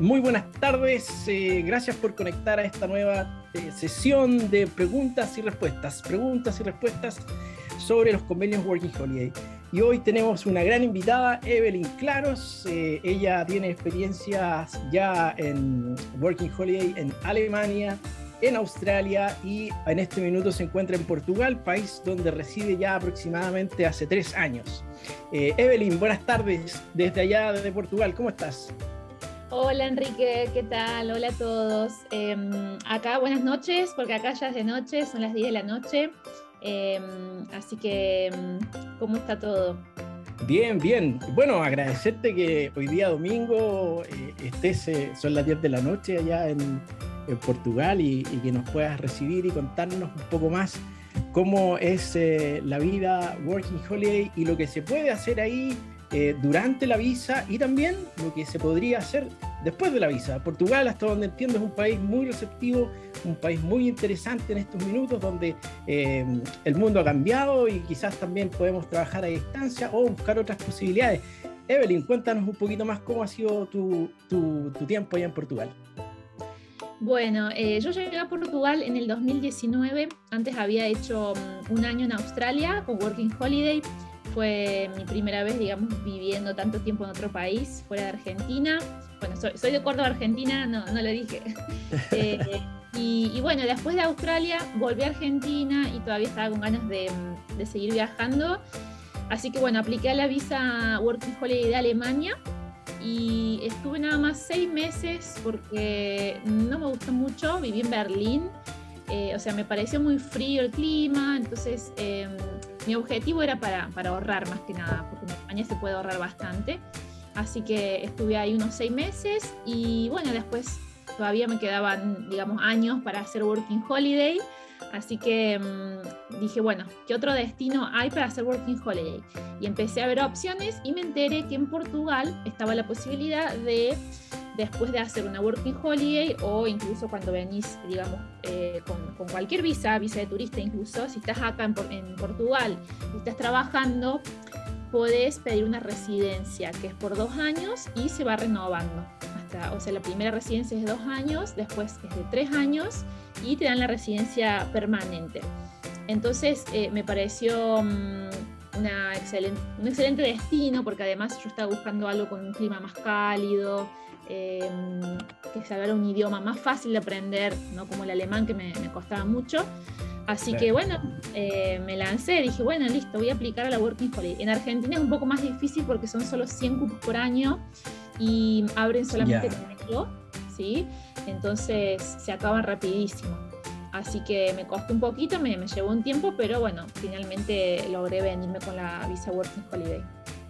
Muy buenas tardes, eh, gracias por conectar a esta nueva eh, sesión de preguntas y respuestas. Preguntas y respuestas sobre los convenios Working Holiday. Y hoy tenemos una gran invitada, Evelyn Claros. Eh, ella tiene experiencias ya en Working Holiday en Alemania, en Australia y en este minuto se encuentra en Portugal, país donde reside ya aproximadamente hace tres años. Evelyn, buenas tardes desde allá, desde Portugal, ¿cómo estás? Hola Enrique, ¿qué tal? Hola a todos. Em, acá buenas noches, porque acá ya es de noche, son las 10 de la noche. Em, así que, em, ¿cómo está todo? Bien, bien. Bueno, agradecerte que hoy día domingo eh, estés, eh, son las 10 de la noche allá en, Portugal y, y, que nos puedas recibir y contarnos un poco más cómo es eh, la vida Working Holiday y lo que se puede hacer ahí eh, durante la visa y también lo que se podría hacer después de la visa. Portugal, hasta donde entiendo, es un país muy receptivo, un país muy interesante en estos minutos donde eh, el mundo ha cambiado y quizás también podemos trabajar a distancia o buscar otras posibilidades. Evelyn, cuéntanos un poquito más cómo ha sido tu, tu, tiempo allá en Portugal. Bueno, eh, yo llegué a Portugal en el 2019. Antes había hecho mm, un año en Australia con Working Holiday fue mi primera vez, digamos, viviendo tanto tiempo en otro país, fuera de Argentina. Bueno, soy, de Córdoba, Argentina, no, no lo dije. Eh, y, bueno, después de Australia volví a Argentina y todavía estaba con ganas de, de seguir viajando. Así que bueno, apliqué a la visa Working Holiday de Alemania y estuve nada más seis meses porque no me gustó mucho, viví en Berlín, eh, o sea, me pareció muy frío el clima, entonces em, mi objetivo era para, ahorrar más que nada, porque en España se puede ahorrar bastante. Así que estuve ahí unos seis meses y bueno, después todavía me quedaban, digamos, años para hacer Working Holiday. Así que mm, dije, bueno, ¿qué otro destino hay para hacer Working Holiday? Y empecé a ver opciones y me enteré que en Portugal estaba la posibilidad de después de hacer una working holiday o incluso cuando venís, digamos, eh, con, cualquier visa, visa de turista incluso, si estás acá en, en, Portugal y estás trabajando, podés pedir una residencia que es por dos años y se va renovando. Hasta, o sea, la primera residencia es de dos años, después es de tres años y te dan la residencia permanente. Entonces eh, me pareció mm, una excelente, un excelente destino porque además yo estaba buscando algo con un clima más cálido, Em, que se hablara un idioma más fácil de aprender, no como el alemán que me, costaba mucho. Así que bueno, eh, me lancé, dije, bueno, listo, voy a aplicar a la Working Holiday. En Argentina es un poco más difícil porque son solo 100 cupos por año y abren solamente yeah. ¿sí? Entonces se acaban rapidísimo. Así que me costó un poquito, me, me llevó un tiempo, pero bueno, finalmente logré venirme con la visa Working Holiday.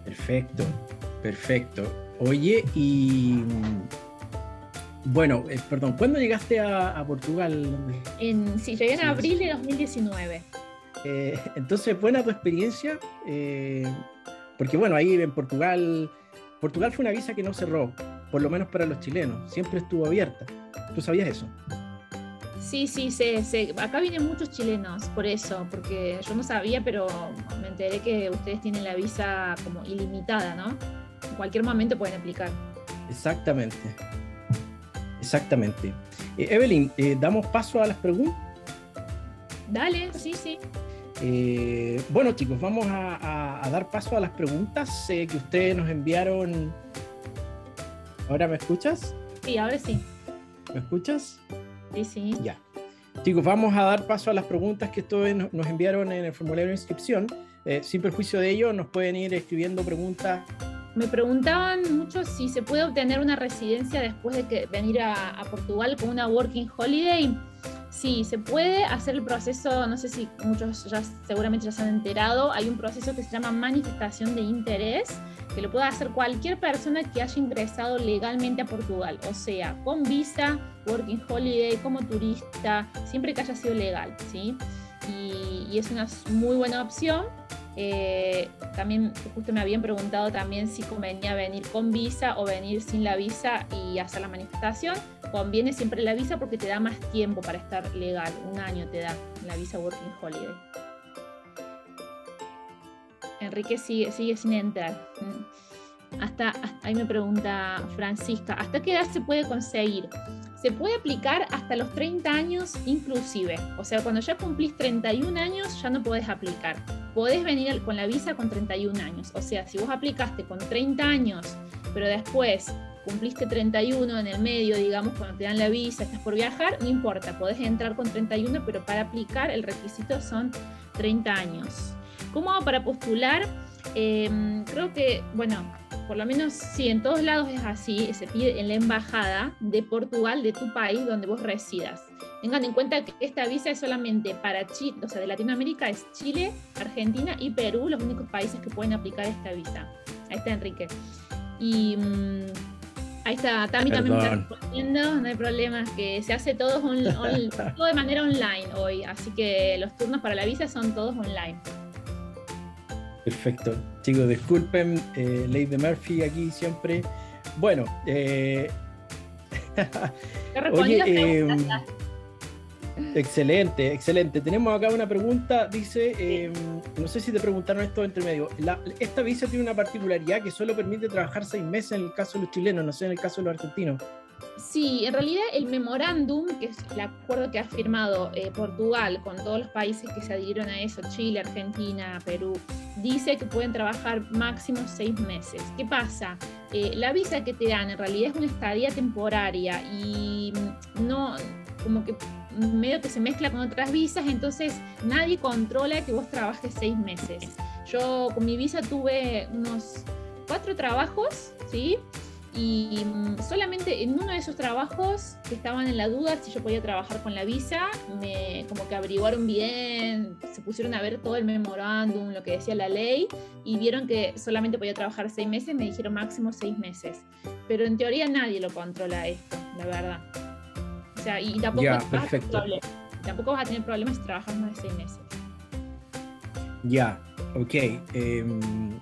Perfecto, perfecto. Oye, y bueno, eh, perdón, ¿cuándo llegaste a, Portugal? En, sí, llegué en abril de 2019. Eh, entonces, buena tu experiencia, eh, porque bueno, ahí en Portugal, Portugal fue una visa que no cerró, por lo menos para los chilenos, siempre estuvo abierta. ¿Tú sabías eso? Sí, sí, sí, acá vienen muchos chilenos, por eso, porque yo no sabía, pero me enteré que ustedes tienen la visa como ilimitada, ¿no? En cualquier momento pueden aplicar. Exactamente. Exactamente. Eh, Evelyn, eh, ¿damos paso a las preguntas? Dale, sí, sí. Eh, bueno, chicos, vamos a, dar paso a las preguntas que ustedes nos enviaron. ¿Ahora me escuchas? Sí, ahora sí. ¿Me escuchas? Sí, sí. Ya. Chicos, vamos a dar paso a las preguntas que ustedes nos enviaron en el formulario de inscripción. sin perjuicio de ello, nos pueden ir escribiendo preguntas me preguntaban mucho si se puede obtener una residencia después de que venir a, Portugal con una working holiday. Sí, se puede hacer el proceso, no sé si muchos ya seguramente ya se han enterado, hay un proceso que se llama manifestación de interés, que lo puede hacer cualquier persona que haya ingresado legalmente a Portugal, o sea, con visa, working holiday, como turista, siempre que haya sido legal, ¿sí? Y, y es una muy buena opción eh, también justo me habían preguntado también si convenía venir con visa o venir sin la visa y hacer la manifestación. Conviene siempre la visa porque te da más tiempo para estar legal. Un año te da la visa Working Holiday. Enrique sigue, sigue sin entrar. Mm. hasta, ahí me pregunta Francisca, ¿hasta qué edad se puede conseguir? Se puede aplicar hasta los 30 años inclusive. O sea, cuando ya cumplís 31 años ya no podés aplicar. Podés venir con la visa con 31 años. O sea, si vos aplicaste con 30 años, pero después cumpliste 31 en el medio, digamos, cuando te dan la visa, estás por viajar, no importa, podés entrar con 31, pero para aplicar el requisito son 30 años. ¿Cómo hago para postular? Em, creo que, bueno, por lo menos sí, en todos lados es así, se pide en la embajada de Portugal, de tu país donde vos residas. Tengan en cuenta que esta visa es solamente para Chile, o sea, de Latinoamérica es Chile, Argentina y Perú los únicos países que pueden aplicar esta visa. Ahí está Enrique. Y mm, ahí está, Tami también me está respondiendo, no hay problema, que se hace todo, todo de manera online hoy, así que los turnos para la visa son todos online. Perfecto. Chicos, disculpen, eh, Lady Murphy aquí siempre. Bueno, eh... Oye, em, excelente, excelente. Tenemos acá una pregunta, dice, em, no sé si te preguntaron esto entre medio. esta visa tiene una particularidad que solo permite trabajar seis meses en el caso de los chilenos, no sé en el caso de los argentinos. Sí, en realidad el memorándum, que es el acuerdo que ha firmado eh, Portugal con todos los países que se adhirieron a eso, Chile, Argentina, Perú, dice que pueden trabajar máximo seis meses. ¿Qué pasa? Eh, la visa que te dan en realidad es una estadía temporaria y no, como que medio que se mezcla con otras visas, entonces nadie controla que vos trabajes seis meses. Yo con mi visa tuve unos cuatro trabajos, ¿sí? Y mm, solamente en uno de esos trabajos que estaban en la duda si yo podía trabajar con la visa, me como que averiguaron bien, se pusieron a ver todo el memorándum, lo que decía la ley, y vieron que solamente podía trabajar seis meses, me dijeron máximo seis meses. Pero en teoría nadie lo controla esto, la verdad. O sea, y tampoco, vas, a tampoco vas a tener problemas si trabajas más de seis meses. Ya, ok. Em,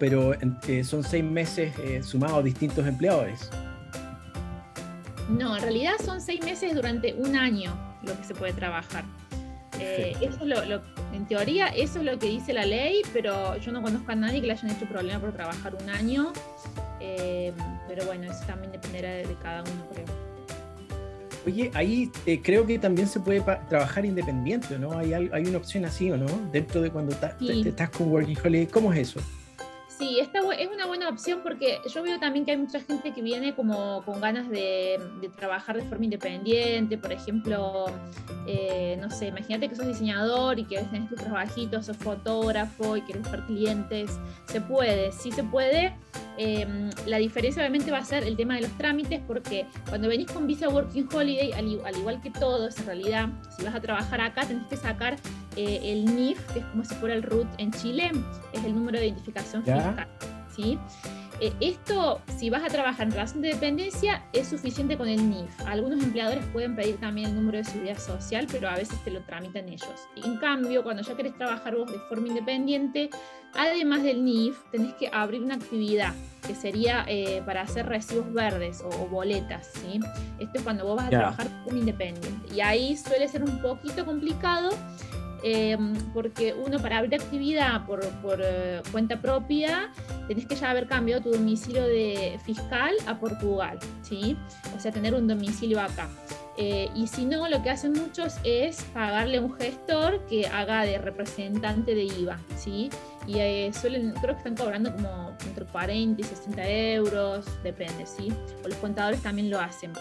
pero eh, son seis meses eh, sumados a distintos empleadores. No, en realidad son seis meses durante un año lo que se puede trabajar. Eh, eso lo, en teoría, eso es lo que dice la ley, pero yo no conozco a nadie que le hayan hecho problema por trabajar un año. pero bueno, eso también dependerá de, cada uno, creo. Oye, ahí creo que también se puede trabajar independiente, ¿no? Hay, hay una opción así, ¿o no? Dentro de cuando estás con Working Holiday, ¿cómo es eso? Sí, esta es una buena opción porque yo veo también que hay mucha gente que viene como con ganas de, trabajar de forma independiente, por ejemplo, eh, no sé, imagínate que sos diseñador y que tenés tus trabajitos, sos fotógrafo y quieres buscar clientes, se puede, sí se puede. Em, la diferencia obviamente va a ser el tema de los trámites porque cuando venís con Visa Working Holiday, al, igual que todos, en realidad, si vas a trabajar acá, tenés que sacar eh, el NIF, que es como si fuera el RUT en Chile, es el número de identificación ¿sí? Eh, esto, si vas a trabajar en relación de dependencia, es suficiente con el NIF. Algunos empleadores pueden pedir también el número de seguridad social, pero a veces te lo tramitan ellos. En cambio, cuando ya querés trabajar vos de forma independiente, además del NIF, tenés que abrir una actividad que sería eh, para hacer recibos verdes o, boletas. ¿sí? Esto es cuando vos vas a trabajar como independiente. Y ahí suele ser un poquito complicado Em, porque uno para abrir actividad por, eh, cuenta propia tenés que ya haber cambiado tu domicilio de fiscal a Portugal, ¿sí? O sea, tener un domicilio acá. Eh, y si no, lo que hacen muchos es pagarle a un gestor que haga de representante de IVA, ¿sí? Y eh, suelen, creo que están cobrando como entre 40 y 60 euros, depende, ¿sí? O los contadores también lo hacen.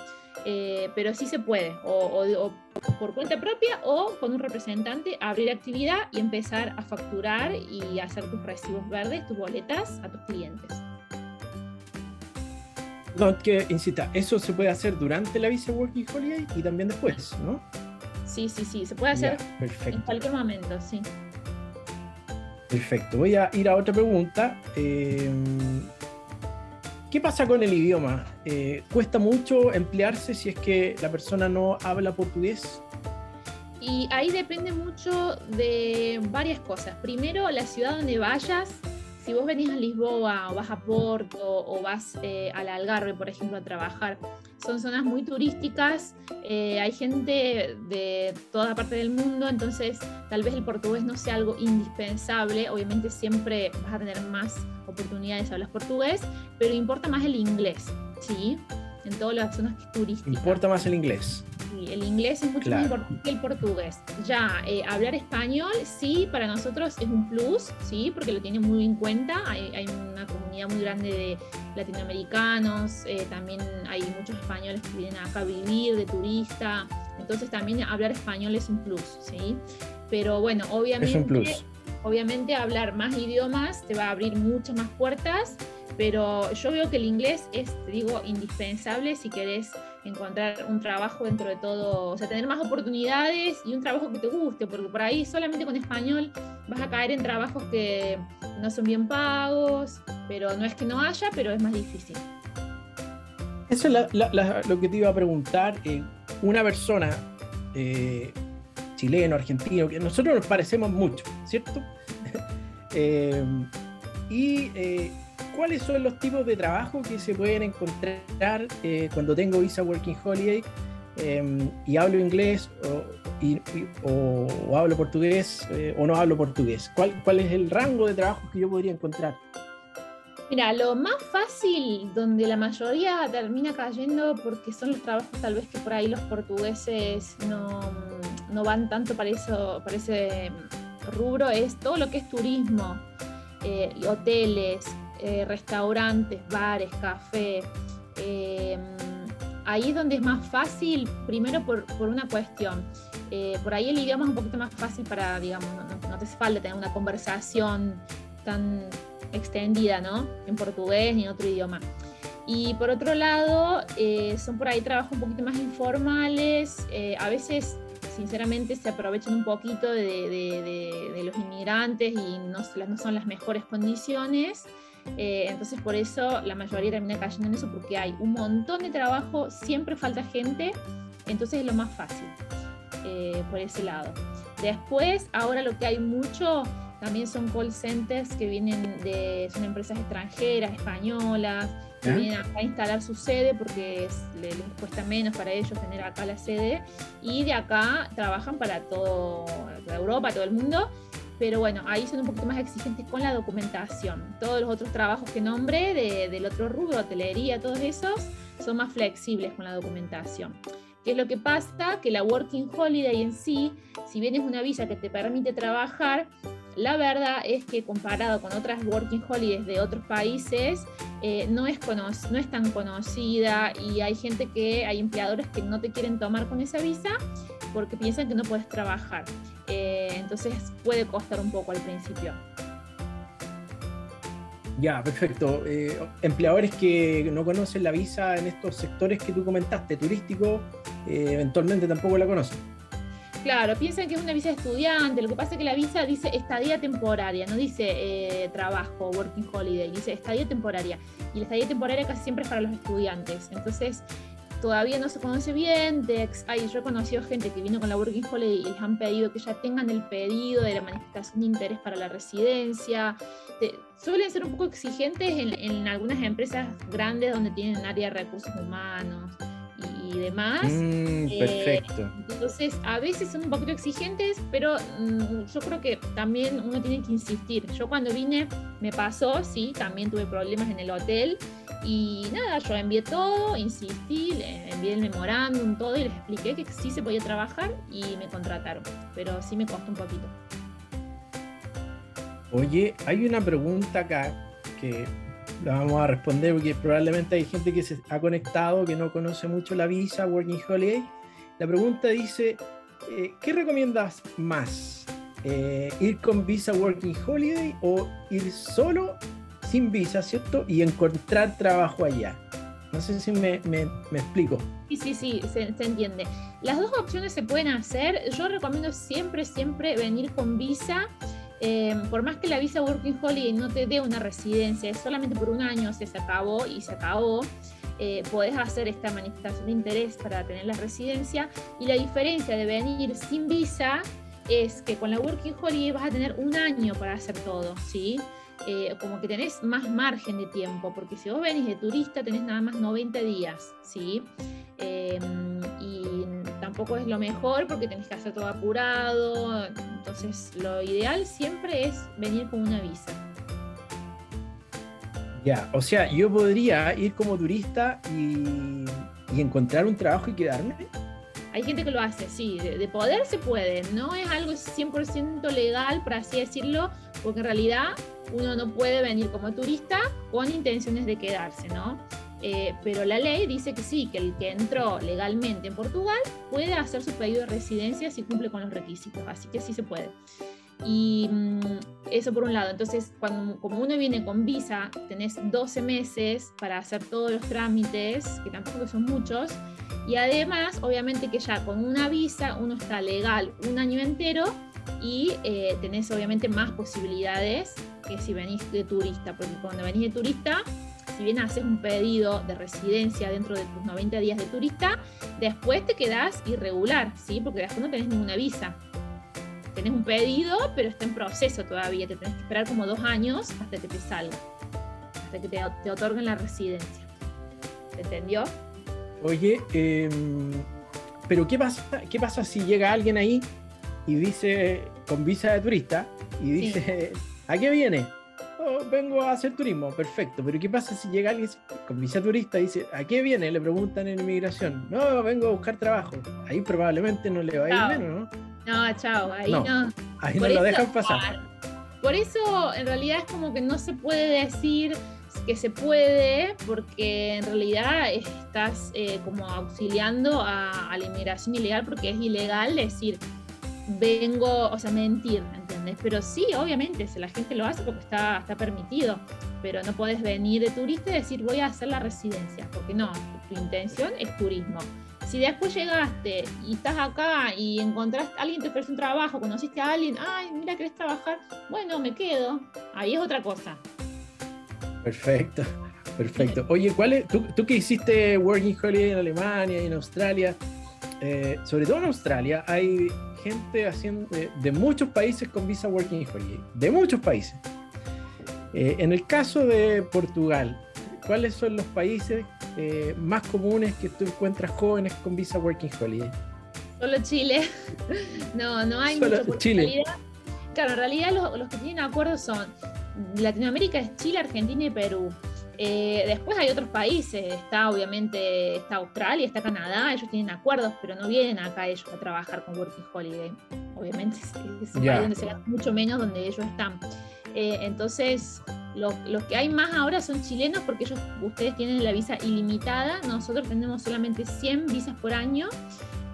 Eh, pero sí se puede, o, por cuenta propia o con un representante abrir actividad y empezar a facturar y hacer tus recibos verdes, tus boletas a tus clientes. No, que incita, eso se puede hacer durante la visa Working Holiday y también después, ¿no? Sí, sí, sí, se puede hacer en cualquier momento, sí. Perfecto, voy a ir a otra pregunta. Eh, ¿Qué pasa con el idioma? Eh, ¿Cuesta mucho emplearse si es que la persona no habla portugués? Y ahí depende mucho de varias cosas. Primero, la ciudad donde vayas. Si vos venís a Lisboa o vas a Porto o vas eh, al Algarve, por ejemplo, a trabajar, son zonas muy turísticas, eh, hay gente de toda parte del mundo, entonces tal vez el portugués no sea algo indispensable, obviamente siempre vas a tener más oportunidades de hablar portugués, pero importa más el inglés, ¿sí? En todas las zonas turísticas. Importa más el inglés el inglés es mucho más importante que el portugués. Ya, eh, hablar español, sí, para nosotros es un plus, sí, porque lo tiene muy en cuenta. Hay, una comunidad muy grande de latinoamericanos, eh, también hay muchos españoles que vienen acá a vivir de turista, entonces también hablar español es un plus, sí. Pero bueno, obviamente, obviamente hablar más idiomas te va a abrir muchas más puertas pero yo veo que el inglés es, digo, indispensable si querés encontrar un trabajo dentro de todo, o sea, tener más oportunidades y un trabajo que te guste, porque por ahí solamente con español vas a caer en trabajos que no son bien pagos, pero no es que no haya, pero es más difícil. Eso es lo que te iba a preguntar. Eh, una persona eh, chileno, argentino, que nosotros nos parecemos mucho, ¿cierto? Eh, y cuáles son los tipos de trabajo que se pueden encontrar eh, cuando tengo visa Working Holiday em, y hablo inglés o, hablo portugués eh, o no hablo portugués. ¿Cuál, ¿Cuál es el rango de trabajo que yo podría encontrar? Mira, lo más fácil, donde la mayoría termina cayendo, porque son los trabajos tal vez que por ahí los portugueses no, no van tanto para, eso, para ese rubro, es todo lo que es turismo, eh, hoteles, eh, restaurantes, bares, café. Em, ahí es donde es más fácil, primero por, una cuestión. Eh, por ahí el idioma es un poquito más fácil para, digamos, no, te hace falta tener una conversación tan extendida, ¿no? En portugués ni en otro idioma. Y por otro lado, eh, son por ahí trabajos un poquito más informales, a veces sinceramente se aprovechan un poquito de, los inmigrantes y no, no, son las mejores condiciones. Eh, entonces por eso la mayoría termina cayendo en eso porque hay un montón de trabajo, siempre falta gente, entonces es lo más fácil eh, por ese lado. Después, ahora lo que hay mucho también son call centers que vienen de, son empresas extranjeras, españolas, que vienen a instalar su sede porque les, cuesta menos para ellos tener acá la sede. Y de acá trabajan para todo, toda Europa, todo el mundo pero bueno, ahí son un poquito más exigentes con la documentación. Todos los otros trabajos que nombré del otro rubro, hotelería, todos esos, son más flexibles con la documentación. ¿Qué es lo que pasa? Que la Working Holiday en sí, si bien es una visa que te permite trabajar, la verdad es que comparado con otras Working Holidays de otros países, eh, no, es tan conocida y hay gente que, hay empleadores que no te quieren tomar con esa visa porque piensan que no puedes trabajar. Eh, entonces puede costar un poco al principio. Ya, perfecto. Eh, empleadores que no conocen la visa en estos sectores que tú comentaste, turístico, eventualmente tampoco la conocen. Claro, piensan que es una visa estudiante. Lo que pasa es que la visa dice estadía temporaria, no dice trabajo, working holiday, dice estadía temporaria. Y la estadía temporaria casi siempre es para los estudiantes. Entonces, todavía no se conoce bien. De, ay, yo he conocido gente que vino con la Working Holiday y les han pedido que ya tengan el pedido de la manifestación de interés para la residencia. suelen ser un poco exigentes en, algunas empresas grandes donde tienen área de recursos humanos y demás. Mm, eh, perfecto. entonces, a veces son un poquito exigentes, pero mm, yo creo que también uno tiene que insistir. Yo cuando vine me pasó, sí, también tuve problemas en el hotel y nada, yo envié todo, insistí, envié el memorándum, todo y les expliqué que sí se podía trabajar y me contrataron, pero sí me costó un poquito. Oye, hay una pregunta acá que la vamos a responder porque probablemente hay gente que se ha conectado que no conoce mucho la visa Working Holiday. La pregunta dice, eh, ¿qué recomiendas más? Eh, ¿Ir con visa Working Holiday o ir solo sin visa, ¿cierto? Y encontrar trabajo allá. No sé si me, explico. Sí, sí, sí, se, entiende. Las dos opciones se pueden hacer. Yo recomiendo siempre, siempre venir con visa. Eh, por más que la visa Working Holiday no te dé una residencia, es solamente por un año, se acabó y se acabó. Eh, podés hacer esta manifestación de interés para tener la residencia. Y la diferencia de venir sin visa es que con la Working Holiday vas a tener un año para hacer todo, ¿sí? eh, como que tenés más margen de tiempo, porque si vos venís de turista tenés nada más 90 días, ¿sí? Em, y tampoco es lo mejor porque tenés que hacer todo apurado, entonces lo ideal siempre es venir con una visa. Ya, o sea, yo podría ir como turista y, y encontrar un trabajo y quedarme. Hay gente que lo hace, sí, de, poder se puede, no es algo 100% legal, por así decirlo, porque en realidad uno no puede venir como turista con intenciones de quedarse, ¿no? Eh, pero la ley dice que sí, que el que entró legalmente en Portugal puede hacer su pedido de residencia si cumple con los requisitos, así que sí se puede. Y mm, eso por un lado, entonces cuando, como uno viene con visa, tenés 12 meses para hacer todos los trámites, que tampoco son muchos, y además, obviamente que ya con una visa uno está legal un año entero y eh, tenés obviamente más posibilidades que si venís de turista, porque cuando venís de turista, si bien haces un pedido de residencia dentro de tus 90 días de turista, después te quedás irregular, ¿sí? porque después no tenés ninguna visa. Tenés un pedido, pero está en proceso todavía, te tenés que esperar como dos años hasta que te salga, hasta que te, te otorguen la residencia. ¿Se entendió? Oye, em, pero ¿qué pasa, ¿qué pasa si llega alguien ahí y dice, con visa de turista, y dice, ¿a qué viene? Oh, vengo a hacer turismo, perfecto. Pero ¿qué pasa si llega alguien con visa turista y dice, ¿a qué viene? Le preguntan en inmigración. No, vengo a buscar trabajo. Ahí probablemente no le va a ir menos, ¿no? No, chao, ahí no. Ahí no lo dejan pasar. Por eso, en realidad, es como que no se puede decir que se puede porque en realidad estás eh, como auxiliando a, la inmigración ilegal porque es ilegal decir vengo, o sea, mentir, ¿entendés? Pero sí, obviamente, la gente lo hace porque está, está permitido, pero no puedes venir de turista y decir voy a hacer la residencia, porque no, tu intención es turismo. Si después llegaste y estás acá y encontraste, alguien te ofrece un trabajo, conociste a alguien, ay, mira, querés trabajar, bueno, me quedo, ahí es otra cosa. Perfecto, perfecto. Oye, ¿cuál es, tú, tú que hiciste Working Holiday en Alemania y en Australia, eh, sobre todo en Australia, hay gente haciendo de, muchos países con visa Working Holiday, de muchos países. Eh, en el caso de Portugal, ¿cuáles son los países eh, más comunes que tú encuentras jóvenes con visa Working Holiday? Solo Chile. no, no hay Solo mucho Chile. Claro, en realidad los, los que tienen acuerdos son Latinoamérica es Chile, Argentina y Perú. Eh, después hay otros países, está obviamente está Australia, está Canadá, ellos tienen acuerdos, pero no vienen acá ellos a trabajar con Working Holiday. Obviamente es, un país donde se gasta mucho menos donde ellos están. Eh, entonces, los, que hay más ahora son chilenos porque ellos, ustedes tienen la visa ilimitada, nosotros tenemos solamente 100 visas por año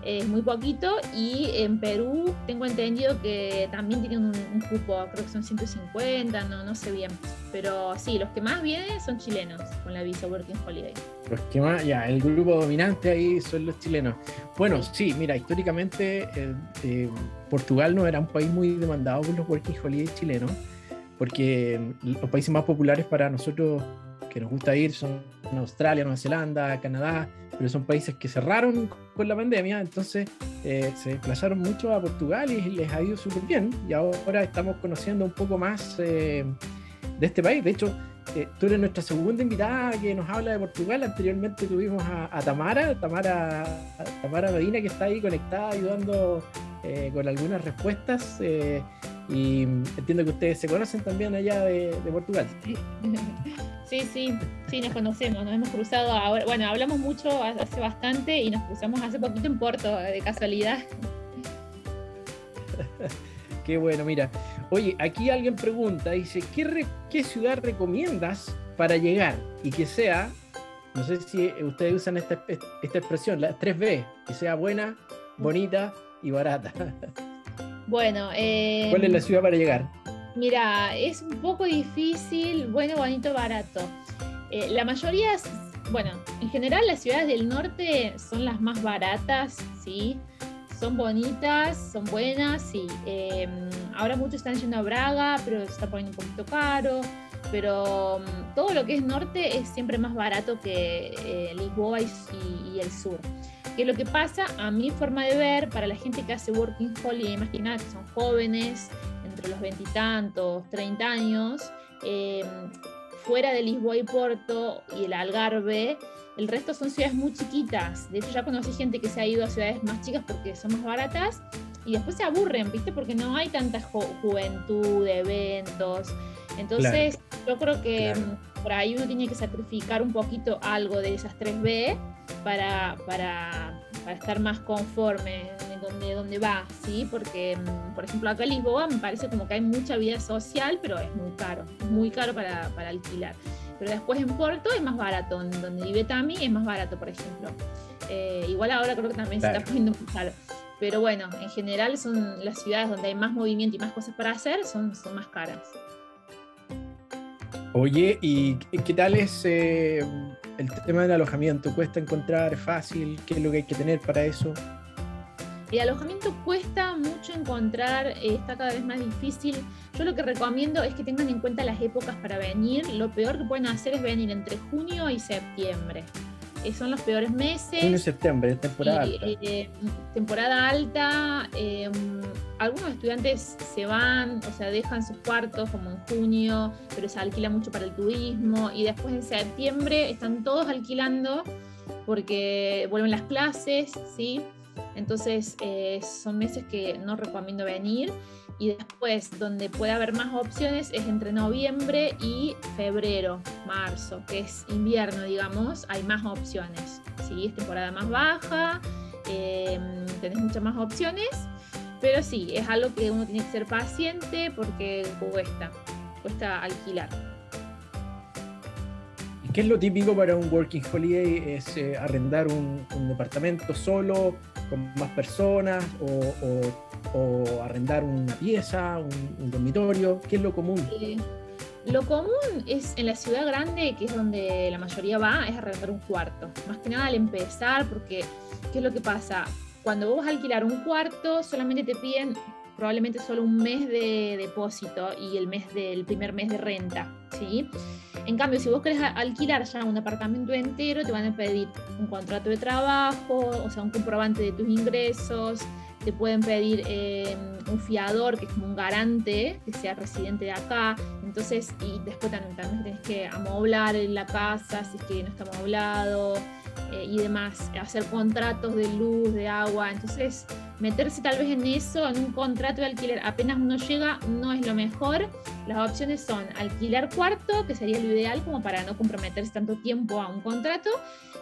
es muy poquito. Y en Perú tengo entendido que también tienen un, cupo, creo que son 150, no, no sé bien. Pero sí, los que más vienen son chilenos con la visa Working Holiday. Los que más, ya, el grupo dominante ahí son los chilenos. Bueno, sí, mira, históricamente eh, eh, Portugal no era un país muy demandado por los Working Holiday chilenos, porque los países más populares para nosotros que nos gusta ir son Australia, Nueva Zelanda, Canadá, pero son países que cerraron con la pandemia, entonces eh, se desplazaron mucho a Portugal y les ha ido súper bien. Y ahora estamos conociendo un poco más eh, de este país. De hecho, eh, tú eres nuestra segunda invitada que nos habla de Portugal. Anteriormente tuvimos a, Tamara, Tamara, Tamara Medina, que está ahí conectada ayudando con algunas respuestas. Y entiendo que ustedes se conocen también allá de, de Portugal. Sí, sí, sí, nos conocemos, nos hemos cruzado ahora, bueno, hablamos mucho hace bastante y nos cruzamos hace poquito en Porto, de casualidad. Qué bueno, mira. Oye, aquí alguien pregunta, dice, ¿qué, ¿qué ciudad recomiendas para llegar? Y que sea, no sé si ustedes usan esta, esta expresión, las 3B, que sea buena, bonita y barata. Bueno, eh, ¿cuál es la ciudad para llegar? Mira, es un poco difícil, bueno, bonito, barato. Eh, la mayoría, bueno, en general las ciudades del norte son las más baratas, ¿sí? Son bonitas, son buenas, sí. Em, ahora muchos están yendo a Braga, pero se está poniendo un poquito caro. Pero mm, todo lo que es norte es siempre más barato que eh, Lisboa y, el sur. ¿Qué es lo que pasa? A mi forma de ver, para la gente que hace Working Holiday, que son jóvenes, entre los veintitantos, treinta años, em, fuera de Lisboa y Porto y el Algarve, el resto son ciudades muy chiquitas. De hecho, ya conocí gente que se ha ido a ciudades más chicas porque son más baratas y después se aburren, ¿viste? Porque no hay tanta juventud, eventos. Entonces, yo creo que mm, por ahí uno tiene que sacrificar un poquito algo de esas 3B para, para, para estar más conforme de donde, donde va, ¿sí? Porque, mm, por ejemplo, acá en Lisboa me parece como que hay mucha vida social, pero es muy caro, muy caro para, para alquilar. Pero después en Porto es más barato, donde vive Tami es más barato, por ejemplo. Eh, igual ahora creo que también se está poniendo muy caro. Pero bueno, en general son las ciudades donde hay más movimiento y más cosas para hacer, son, son más caras. Oye, ¿y qué tal es eh, el tema del alojamiento? ¿Cuesta encontrar? ¿Fácil? ¿Qué es lo que hay que tener para eso? El alojamiento cuesta mucho encontrar, eh, está cada vez más difícil. Yo lo que recomiendo es que tengan en cuenta las épocas para venir. Lo peor que pueden hacer es venir entre junio y septiembre. Eh, son los peores meses. Junio y septiembre, temporada alta. Eh, temporada alta. algunos estudiantes se van, o sea, dejan sus cuartos como en junio, pero se alquila mucho para el turismo. Y después en septiembre están todos alquilando porque vuelven las clases, ¿sí? Entonces eh, son meses que no recomiendo venir. Y después, donde puede haber más opciones es entre noviembre y febrero, marzo, que es invierno, digamos, hay más opciones. ¿sí? Es temporada más baja, eh, tenés muchas más opciones, pero sí, es algo que uno tiene que ser paciente porque cuesta, cuesta alquilar. ¿Qué es lo típico para un working holiday? ¿Es eh, arrendar un, departamento solo? Más personas o, arrendar una pieza, un, dormitorio? ¿Qué es lo común? Eh, lo común es en la ciudad grande, que es donde la mayoría va, es arrendar un cuarto. Más que nada al empezar, porque ¿qué es lo que pasa? Cuando vos vas a alquilar un cuarto, solamente te piden probablemente solo un mes de depósito y el mes del primer mes de renta, ¿sí? En cambio, si vos querés alquilar ya un apartamento entero, te van a pedir un contrato de trabajo, o sea, un comprobante de tus ingresos, te pueden pedir em, un fiador, que es como un garante, que sea residente de acá. Entonces, y después también, también tenés que amoblar en la casa, si es que no está amoblado eh, y demás, hacer contratos de luz, de agua. Entonces, meterse tal vez en eso, en un contrato de alquiler, apenas uno llega, no es lo mejor. Las opciones son alquilar cuarto, que sería lo ideal como para no comprometerse tanto tiempo a un contrato.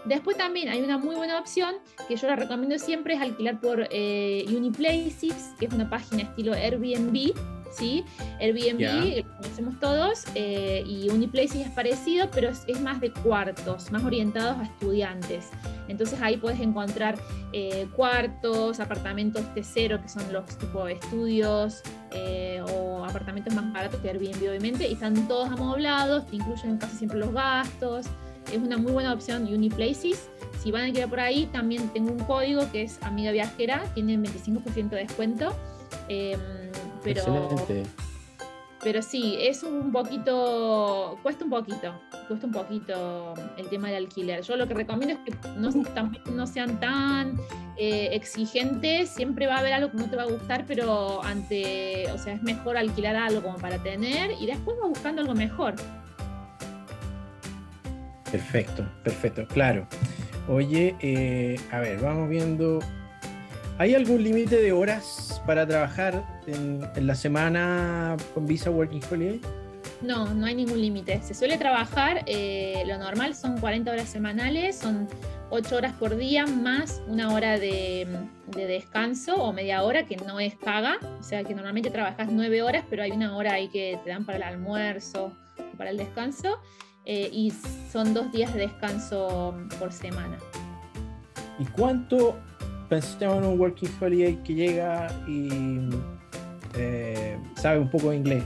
Después también hay una muy buena opción que yo la recomiendo siempre, es alquilar por eh, Uniplaces, que es una página estilo Airbnb, ¿sí? Airbnb, lo conocemos todos, eh, y Uniplaces es parecido, pero es, más de cuartos, más orientados a estudiantes. Entonces ahí puedes encontrar eh, cuartos, apartamentos T0, que son los tipo estudios, eh, o apartamentos más baratos que Airbnb, obviamente, y están todos amoblados, te incluyen casi siempre los gastos. Es una muy buena opción Uniplaces. Si van a quedar por ahí, también tengo un código que es Amiga Viajera, tienen 25% de descuento. Em, pero, pero sí, es un poquito, cuesta un poquito, cuesta un poquito el tema del alquiler. Yo lo que recomiendo es que no, no sean tan eh, exigentes, siempre va a haber algo que no te va a gustar, pero ante, o sea, es mejor alquilar algo como para tener y después vas buscando algo mejor. Perfecto, perfecto, claro. Oye, eh, a ver, vamos viendo ¿Hay algún límite de horas para trabajar en, la semana con Visa Working Holiday? No, no hay ningún límite. Se suele trabajar, eh, lo normal son 40 horas semanales, son 8 horas por día más una hora de, descanso o media hora que no es paga. O sea que normalmente trabajas 9 horas, pero hay una hora ahí que te dan para el almuerzo, para el descanso. Eh, y son dos días de descanso por semana. ¿Y cuánto pensemos en un working holiday que llega y eh, sabe un poco de inglés.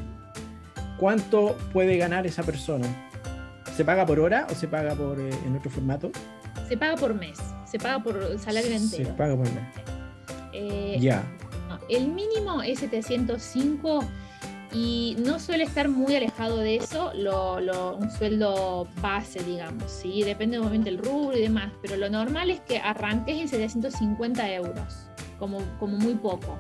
¿Cuánto puede ganar esa persona? ¿Se paga por hora o se paga por eh, en otro formato? Se paga por mes, se paga por salario entero. Se paga por mes. Eh, ya. el mínimo es 705 y no suele estar muy alejado de eso un sueldo base, digamos, ¿sí? Depende obviamente del rubro y demás, pero lo normal es que arranques en 750 euros, como, como muy poco.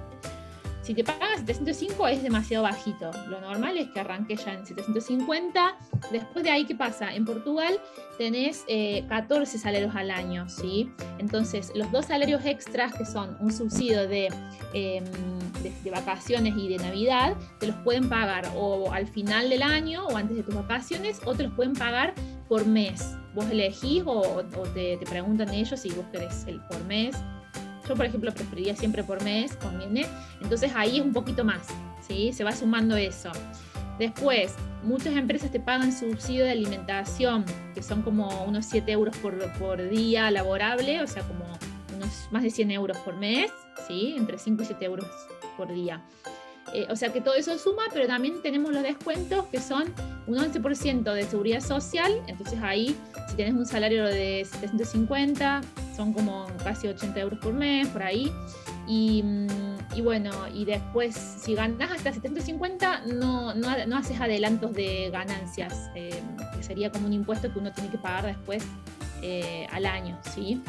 Si te pagan 705 es demasiado bajito. Lo normal es que arranque ya en 750. Después de ahí, ¿qué pasa? En Portugal tenés 14 eh, salarios al año, ¿sí? Entonces, los dos salarios extras, que son un subsidio em, de, vacaciones y de Navidad, te los pueden pagar o al final del año o antes de tus vacaciones, o te los pueden pagar por mes. Vos elegís o, te, te preguntan ellos si vos querés el por mes yo, por ejemplo, preferiría siempre por mes, conviene. Entonces ahí es un poquito más, ¿sí? Se va sumando eso. Después, muchas empresas te pagan subsidio de alimentación, que son como unos 7 euros por, día laborable, o sea, como unos más de 100 euros por mes, ¿sí? Entre 5 y 7 euros por día. Eh, o sea que todo eso suma, pero también tenemos los descuentos que son un 11% de seguridad social. Entonces ahí, si tienes un salario de 750, son como casi 80 euros por mes, por ahí. Y, mm, bueno, y después, si ganas hasta 750, no, no, haces adelantos de ganancias, eh, que sería como un impuesto que uno tiene que pagar después eh, al año, ¿sí?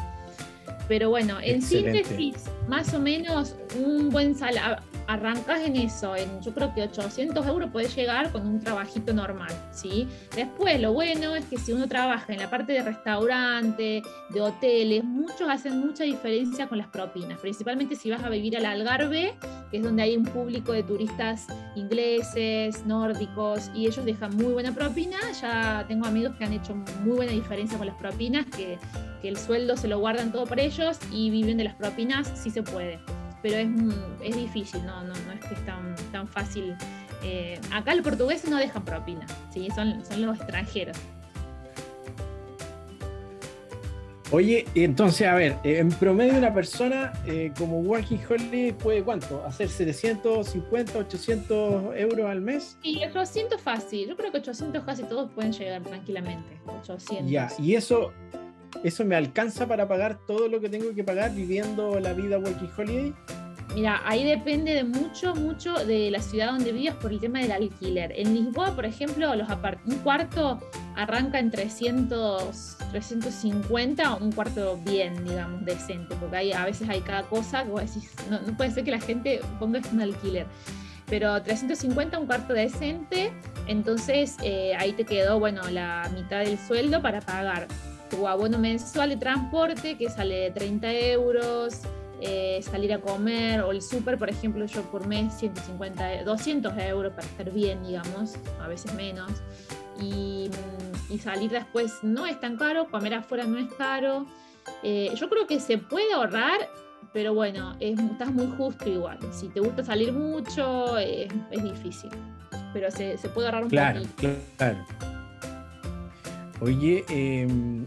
Pero bueno, en síntesis, más o menos un buen salario arrancas en eso, en yo creo que 800 euros puedes llegar con un trabajito normal, ¿sí? Después lo bueno es que si uno trabaja en la parte de restaurante, de hoteles, muchos hacen mucha diferencia con las propinas, principalmente si vas a vivir al Algarve, que es donde hay un público de turistas ingleses, nórdicos, y ellos dejan muy buena propina, ya tengo amigos que han hecho muy buena diferencia con las propinas, que, que el sueldo se lo guardan todo para ellos y viven de las propinas si se puede pero es, es difícil, no, no, no, es que es tan, tan fácil. Eh, acá los portugueses no dejan propina, ¿sí? son, son los extranjeros. Oye, entonces, a ver, en promedio una persona eh, como Working Holiday puede cuánto? ¿Hacer 750, 800 euros al mes? Sí, 800 fácil. Yo creo que 800 casi todos pueden llegar tranquilamente. 800. Ya, y eso, ¿Eso me alcanza para pagar todo lo que tengo que pagar viviendo la vida Working Holiday? Mira, ahí depende de mucho, mucho de la ciudad donde vivas por el tema del alquiler. En Lisboa, por ejemplo, los un cuarto arranca en 300, 350, un cuarto bien, digamos, decente, porque hay, a veces hay cada cosa que vos decís, no, puede ser que la gente ponga un alquiler. Pero 350, un cuarto decente, entonces eh, ahí te quedó, bueno, la mitad del sueldo para pagar tu abono mensual de transporte que sale 30 euros, eh, salir a comer o el súper, por ejemplo, yo por mes 150, 200 euros para estar bien, digamos, a veces menos. Y, mm, salir después no es tan caro, comer afuera no es caro. Eh, yo creo que se puede ahorrar, pero bueno, estás muy justo igual. Si te gusta salir mucho, es, difícil. Pero se, puede ahorrar un claro, Claro. Oye, em,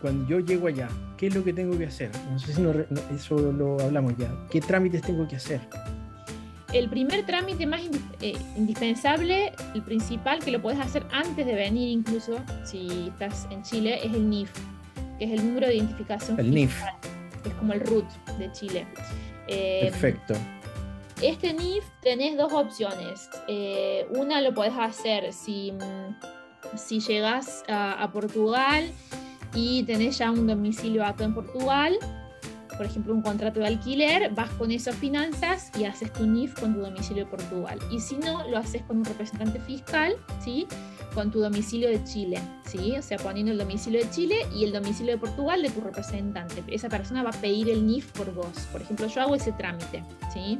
cuando yo llego allá, ¿qué es lo que tengo que hacer? No sé si eso lo hablamos ya. ¿Qué trámites tengo que hacer? El primer trámite más eh, indispensable, el principal, que lo puedes hacer antes de venir incluso, si estás en Chile, es el NIF, que es el número de identificación. El NIF. Es como el RUT de Chile. Em, Perfecto. Este NIF tenés dos opciones. Eh, una lo podés hacer si si llegas a, Portugal y tenés ya un domicilio acá en Portugal, por ejemplo, un contrato de alquiler, vas con esas finanzas y haces tu NIF con tu domicilio de Portugal. Y si no, lo haces con un representante fiscal, ¿sí? Con tu domicilio de Chile, ¿sí? O sea, poniendo el domicilio de Chile y el domicilio de Portugal de tu representante. Esa persona va a pedir el NIF por vos. Por ejemplo, yo hago ese trámite, ¿sí?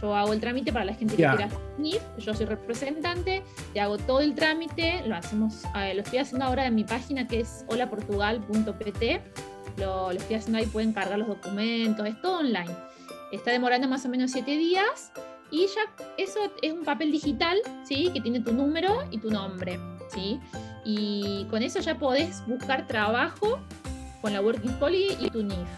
Yo hago el trámite para la gente que quiera hacer NIF, yo soy representante, te hago todo el trámite, lo hacemos, eh, lo estoy haciendo ahora en mi página que es holaportugal.pt, lo, lo estoy haciendo ahí, pueden cargar los documentos, es todo online. Está demorando más o menos siete días y ya eso es un papel digital, ¿sí? Que tiene tu número y tu nombre, ¿sí? Y con eso ya podés buscar trabajo con la Working Holiday y tu NIF.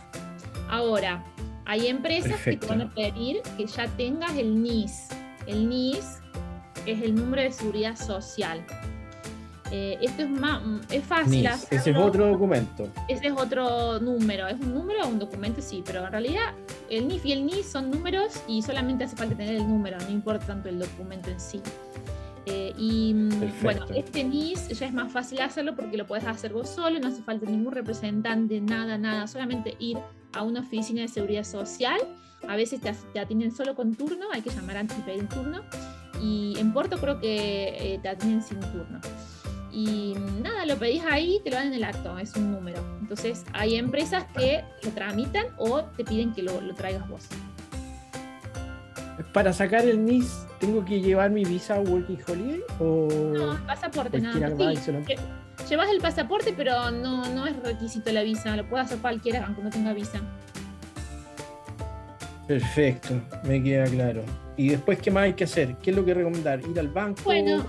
Ahora, hay empresas que te van a pedir que ya tengas el NIS. El NIS es el número de seguridad social. Eh, esto es, más, es fácil. ese es otro documento. Ese es otro número. ¿Es un número o un documento? Sí, pero en realidad el NIF y el NIS son números y solamente hace falta tener el número, no importa tanto el documento en sí. Eh, y bueno, este NIS ya es más fácil hacerlo porque lo puedes hacer vos solo, no hace falta ningún representante, nada, nada, solamente ir a una oficina de seguridad social. A veces te, te atienden solo con turno, hay que llamar antes de pedir turno. Y en Porto creo que eh, te atienden sin turno. Y nada, lo pedís ahí, te lo dan en el acto, es un número. Entonces hay empresas que lo tramitan o te piden que lo, lo traigas vos. Para sacar el NIS, ¿tengo que llevar mi visa Working Holiday? O no, pasaporte nada más. Llevas el pasaporte, pero no, no es requisito la visa. Lo puede hacer cualquiera, aunque no tenga visa. Perfecto, me queda claro. ¿Y después qué más hay que hacer? ¿Qué es lo que recomendar? ¿Ir al banco? Bueno,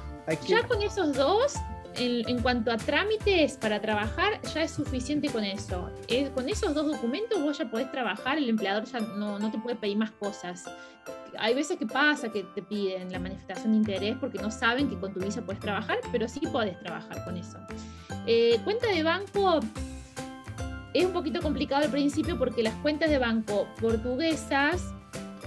ya con esos dos en, cuanto a trámites para trabajar, ya es suficiente con eso. con esos dos documentos vos ya podés trabajar, el empleador ya no, no, te puede pedir más cosas. Hay veces que pasa que te piden la manifestación de interés porque no saben que con tu visa puedes trabajar, pero sí podés trabajar con eso. Eh, cuenta de banco es un poquito complicado al principio porque las cuentas de banco portuguesas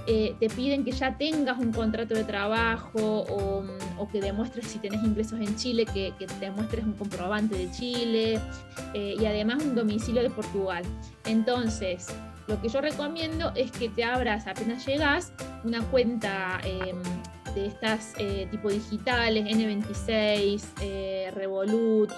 eh, te piden que ya tengas un contrato de trabajo o, que demuestres si tenés ingresos en Chile, que, que demuestres un comprobante de Chile eh, y además un domicilio de Portugal. Entonces, lo que yo recomiendo es que te abras apenas llegas una cuenta em, de estas eh, tipo digitales, N26, Revolut,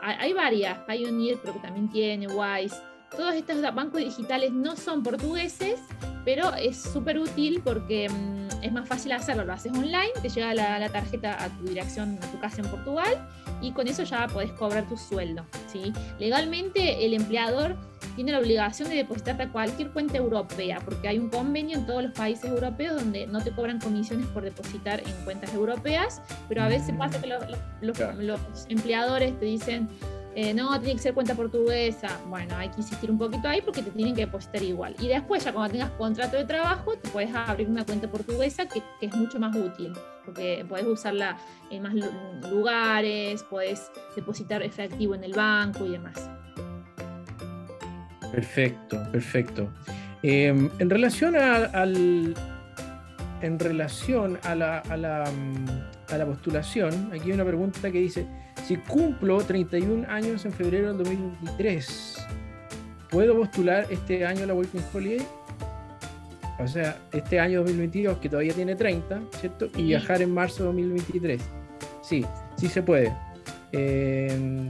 hay, varias, Pioneer creo que también tiene, Wise todos estos bancos digitales no son portugueses, pero es súper útil porque mm, es más fácil hacerlo. Lo haces online, te llega la, tarjeta a tu dirección, a tu casa en Portugal, y con eso ya podés cobrar tu sueldo. Legalmente, el empleador tiene la obligación de depositarte a cualquier cuenta europea, porque hay un convenio en todos los países europeos donde no te cobran comisiones por depositar en cuentas europeas, pero a veces pasa que los empleadores te dicen eh, no, tiene que ser cuenta portuguesa. Bueno, hay que insistir un poquito ahí porque te tienen que depositar igual. Y después, ya cuando tengas contrato de trabajo, te puedes abrir una cuenta portuguesa que, es mucho más útil, porque puedes usarla en más lugares, puedes depositar efectivo en el banco y demás. Perfecto, perfecto. Em, en relación a, al, en relación a la, a la, mm, a la postulación, aquí hay una pregunta que dice si cumplo 31 años en febrero del 2023, ¿puedo postular este año la Working Holiday? O sea, este año 2022, que todavía tiene 30, ¿cierto? Y viajar en marzo de 2023. Sí, sí se puede. Eh,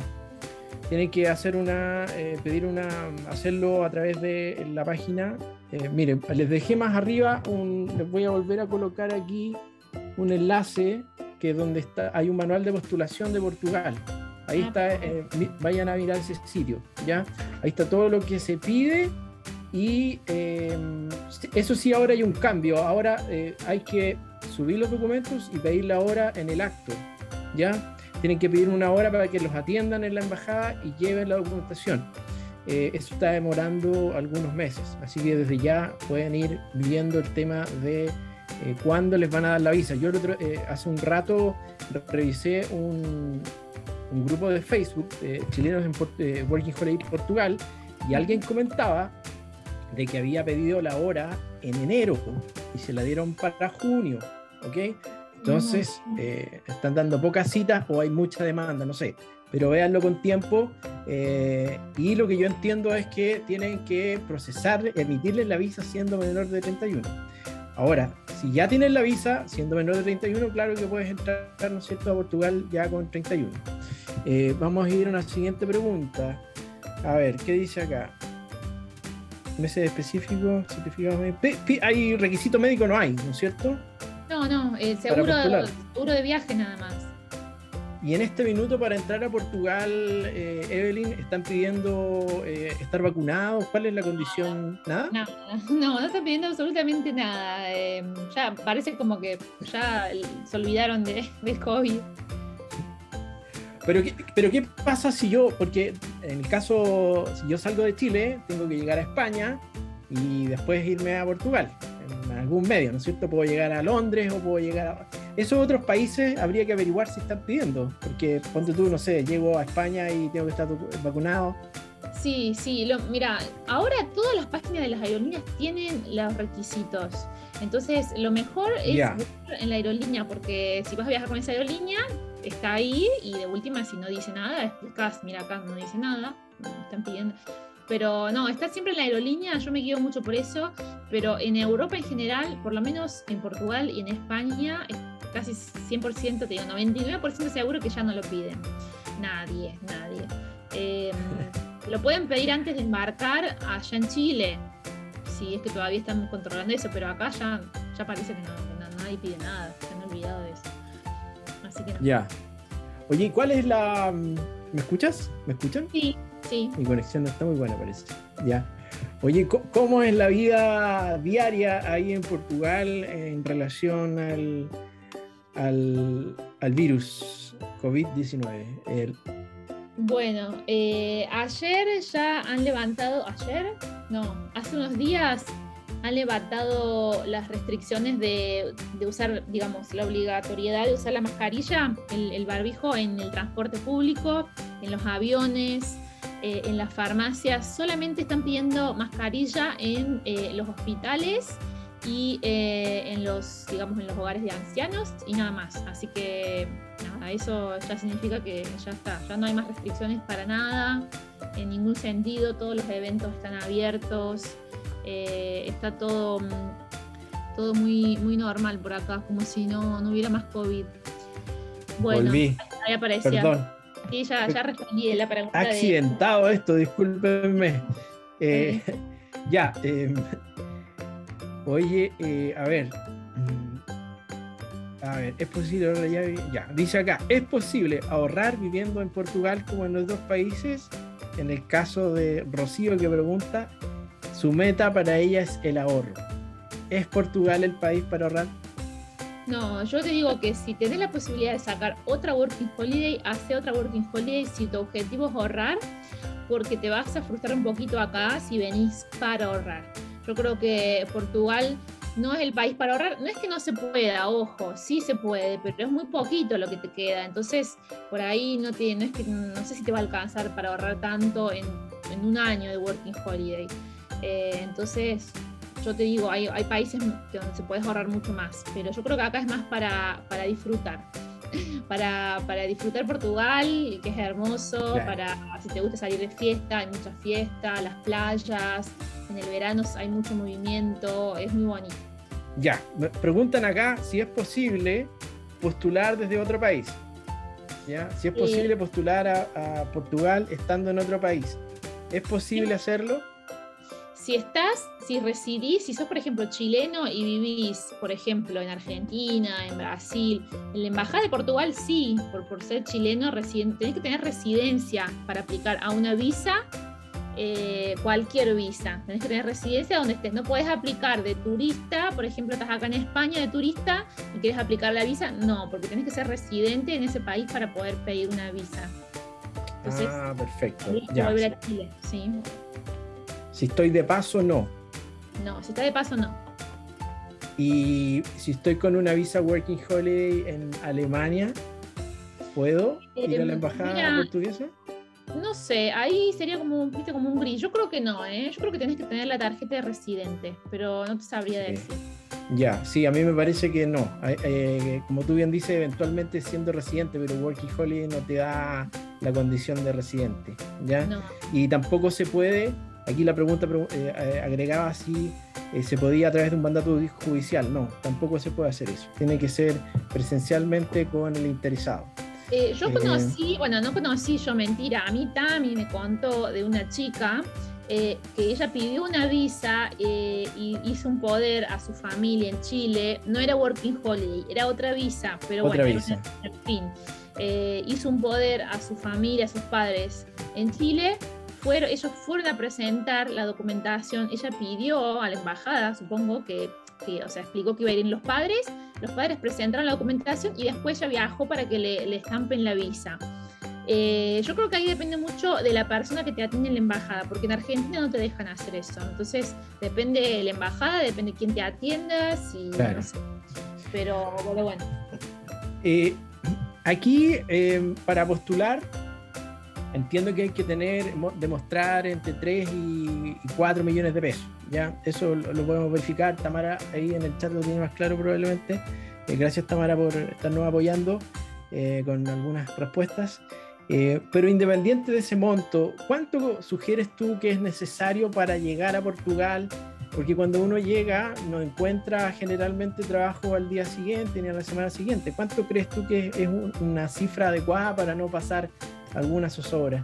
tienen que hacer una, eh, pedir una, hacerlo a través de la página. Eh, miren, les dejé más arriba, un, les voy a volver a colocar aquí un enlace que donde está, hay un manual de postulación de Portugal. Ahí ah, está, eh, vayan a mirar ese sitio, ¿ya? Ahí está todo lo que se pide y eh, eso sí, ahora hay un cambio. Ahora hay que subir los documentos y pedir la hora en el acto, ¿ya? Tienen que pedir una hora para que los atiendan en la embajada y lleven la documentación. eso está demorando algunos meses, así que desde ya pueden ir viendo el tema de eh, cuándo les van a dar la visa. Yo eh, hace un rato revisé un, grupo de Facebook chilenos en Working Holiday Portugal y alguien comentaba de que había pedido la hora en enero y se la dieron para junio, ¿ok? Entonces, eh, están dando pocas citas o hay mucha demanda, no sé, pero véanlo con tiempo. y lo que yo entiendo es que tienen que procesar, emitirles la visa siendo menor de 31. Ahora, si ya tienes la visa, siendo menor de 31, claro que puedes entrar, ¿no es cierto?, a Portugal ya con 31. Eh, vamos a ir a una siguiente pregunta. A ver, ¿qué dice acá? Meses específicos, certificado Hay requisito médico, no hay, ¿no es cierto? No, no, el seguro, seguro de viaje nada más. Y en este minuto para entrar a Portugal, eh, Evelyn, están pidiendo eh, estar vacunados. ¿Cuál es la condición? ¿Nada? No, no, no están pidiendo absolutamente nada. Eh, ya parece como que ya se olvidaron de, del COVID. Pero ¿qué, pero ¿qué pasa si yo, porque en el caso, si yo salgo de Chile, tengo que llegar a España y después irme a Portugal, en algún medio, ¿no es cierto? Puedo llegar a Londres o puedo llegar a esos otros países habría que averiguar si están pidiendo, porque ponte tú, no sé, llego a España y tengo que estar vacunado. Sí, sí, mira, ahora todas las páginas de las aerolíneas tienen los requisitos. Entonces, lo mejor es en la aerolínea, porque si vas a viajar con esa aerolínea, está ahí y de última, si no dice nada, explicas, mira acá no dice nada, no están pidiendo. Pero no, está siempre en la aerolínea, yo me guío mucho por eso, pero en Europa en general, por lo menos en Portugal y en España, casi 100%, te digo, 99% seguro que ya no lo piden. Nadie, nadie. Em, lo pueden pedir antes de embarcar allá en Chile, si es que todavía están controlando eso, pero acá ya, ya parece que, no, nadie pide nada, se han olvidado de eso. Así que no. Ya. Oye, ¿cuál es la. ¿Me escuchas? ¿Me escuchan? Sí, sí. Mi conexión no está muy buena, parece. Ya. Oye, ¿cómo es la vida diaria ahí en Portugal en relación al, al, al virus COVID-19? Bueno, eh, ayer ya han levantado, ayer, no, hace unos días han levantado las restricciones de, usar, digamos, la obligatoriedad de usar la mascarilla, el, barbijo en el transporte público, en los aviones, eh, en las farmacias. Solamente están pidiendo mascarilla en eh, los hospitales y en los, digamos, en los hogares de ancianos y nada más. Así que eso ya significa que ya está, ya no hay más restricciones para nada, en ningún sentido, todos los eventos están abiertos, eh, está todo, mm, todo muy, muy normal por acá, como si no, no hubiera más COVID. Bueno, ahí aparecía. Perdón. Sí, ya, ya respondí la pregunta. Accidentado esto, discúlpenme. Eh, ya, em, oye, eh, a ver, a ver, es posible ya, ya, dice acá, es posible ahorrar viviendo en Portugal como en los dos países. En el caso de Rocío que pregunta, su meta para ella es el ahorro. ¿Es Portugal el país para ahorrar? No, yo te digo que si tenés la posibilidad de sacar otra working holiday, hace otra working holiday si tu objetivo es ahorrar, porque te vas a frustrar un poquito acá si venís para ahorrar. Yo creo que Portugal no es el país para ahorrar. No es que no se pueda, ojo, sí se puede, pero es muy poquito lo que te queda. Entonces, por ahí no, te, no, es que, no sé si te va a alcanzar para ahorrar tanto en, un año de Working Holiday. Eh, entonces, yo te digo, hay, hay países donde se puede ahorrar mucho más, pero yo creo que acá es más para, para disfrutar. Para, para, disfrutar Portugal, que es hermoso, para si te gusta salir de fiesta, hay mucha fiesta, las playas, en el verano hay mucho movimiento, es muy bonito. Ya, me preguntan acá si es posible postular desde otro país. ¿Ya? Si es posible postular a, Portugal estando en otro país. ¿Es posible hacerlo? Si estás, si residís, si sos por ejemplo chileno y vivís, por ejemplo, en Argentina, en Brasil, en la Embajada de Portugal sí, por, por ser chileno residente, tenés que tener residencia para aplicar a una visa eh, cualquier visa. Tenés que tener residencia donde estés. No puedes aplicar de turista, por ejemplo, estás acá en España de turista y quieres aplicar la visa. No, porque tienes que ser residente en ese país para poder pedir una visa. ah, perfecto. Ya. Volver a Chile, sí. Si estoy de paso, no. No, si estás de paso, no. Y si estoy con una visa Working Holiday en Alemania, ¿puedo ir a la eh, embajada portuguesa? No sé, ahí sería como, ¿viste? como un gris. Yo creo que no, ¿eh? Yo creo que tenés que tener la tarjeta de residente, pero no te sabría decir. Ya, sí, a mí me parece que no. Eh, como tú bien dices, eventualmente siendo residente, pero Working Holiday no te da la condición de residente, ¿ya? Y tampoco se puede, aquí la pregunta eh, agregaba si se podía a través de un mandato judicial. No, tampoco se puede hacer eso. Tiene que ser presencialmente con el interesado. Eh, yo conocí, bueno, no conocí yo, mentira, a mí Tami me contó de una chica eh, que ella pidió una visa eh, y hizo un poder a su familia en Chile. No era Working Holiday, era otra visa, pero bueno, visa. en fin. hizo un poder a su familia, a sus padres en Chile. Fueron, ellos fueron a presentar la documentación. Ella pidió a la embajada, supongo que que, o sea, explicó que iba a ir los padres, los padres presentaron la documentación y después ella viajó para que le, le estampen la visa. Eh, yo creo que ahí depende mucho de la persona que te atiende en la embajada, porque en Argentina no te dejan hacer eso. Entonces, depende de la embajada, depende de quién te atiendas y no sé. Pero bueno. Eh, aquí, eh, para postular, entiendo que hay que tener, demostrar entre 3 y 4 millones de pesos. ¿ya? Eso lo, podemos verificar. Tamara ahí en el chat lo tiene más claro probablemente. Eh, gracias Tamara por estarnos apoyando eh, con algunas respuestas. Eh, pero independiente de ese monto, ¿cuánto sugieres tú que es necesario para llegar a Portugal? Porque cuando uno llega no encuentra generalmente trabajo al día siguiente ni a la semana siguiente. ¿Cuánto crees tú que es una cifra adecuada para no pasar alguna zozobra?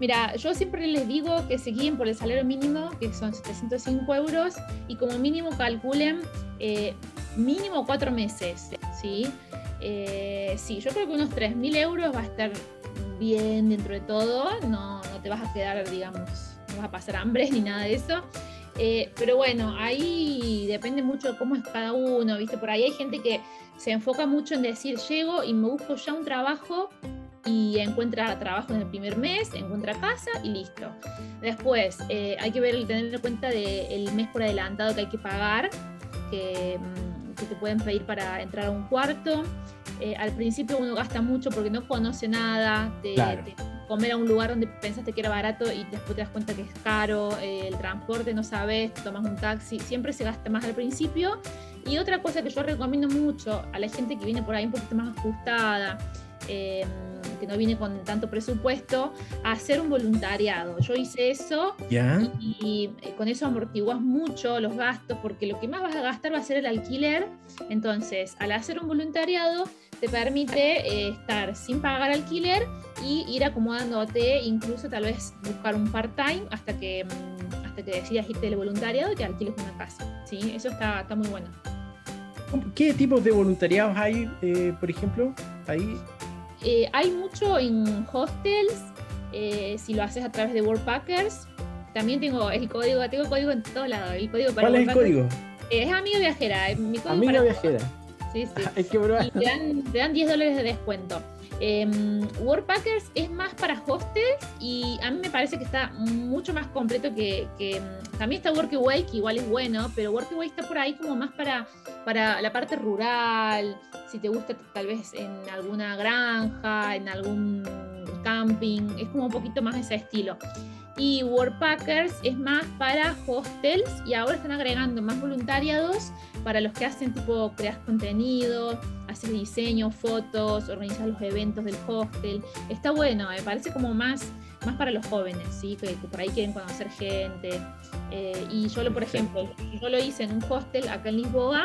Mira, yo siempre les digo que se guíen por el salario mínimo, que son 705 euros, y como mínimo calculen eh, mínimo cuatro meses, ¿sí? Eh, sí, yo creo que unos 3.000 euros va a estar bien dentro de todo, no, no, te vas a quedar, digamos, no vas a pasar hambre ni nada de eso. Eh, pero bueno, ahí depende mucho de cómo es cada uno, ¿viste? Por ahí hay gente que se enfoca mucho en decir, llego y me busco ya un trabajo y encuentra trabajo en el primer mes, encuentra casa y listo. Después eh, hay que ver, tener en cuenta del mes por adelantado que hay que pagar, que mm, que te pueden pedir para entrar a un cuarto. Eh, al principio uno gasta mucho porque no conoce nada, de, comer a un lugar donde pensaste que era barato y después te das cuenta que es caro, eh, el transporte no sabes, tomas un taxi, siempre se gasta más al principio. Y otra cosa que yo recomiendo mucho a la gente que viene por ahí un poquito más ajustada, eh, que no viene con tanto presupuesto, a hacer un voluntariado. Yo hice eso y, eh, con eso amortiguas mucho los gastos porque lo que más vas a gastar va a ser el alquiler. Entonces, al hacer un voluntariado, te permite eh, estar sin pagar alquiler y ir acomodándote, incluso tal vez buscar un part-time hasta que, mm, hasta que decidas irte del voluntariado y te alquiles una casa. ¿sí? Eso está, está muy bueno. ¿Qué tipos de voluntariados hay, eh, por ejemplo? Ahí eh, hay mucho en hostels, eh, si lo haces a través de Worldpackers. También tengo el código, tengo código en todos lados. El código para ¿Cuál es el código? Eh, es amigo viajera. Mi amigo viajera. Sí, sí. Hay que probar. te, dan, te dan 10 dólares de descuento. Eh, es más para hostels y a mí me parece que está mucho más completo que, mm, también está Workaway, que igual es bueno, pero Workaway está por ahí como más para, para la parte rural, si te gusta tal vez en alguna granja, en algún camping, es como un poquito más ese estilo. Y Workpackers es más para hostels y ahora están agregando más voluntariados para los que hacen tipo creas contenido, haces diseño, fotos, organizas los eventos del hostel. Está bueno, me parece como más, más para los jóvenes, ¿sí? que, por ahí quieren conocer gente. Eh, y yo, lo, por ejemplo, yo lo hice en un hostel acá en Lisboa.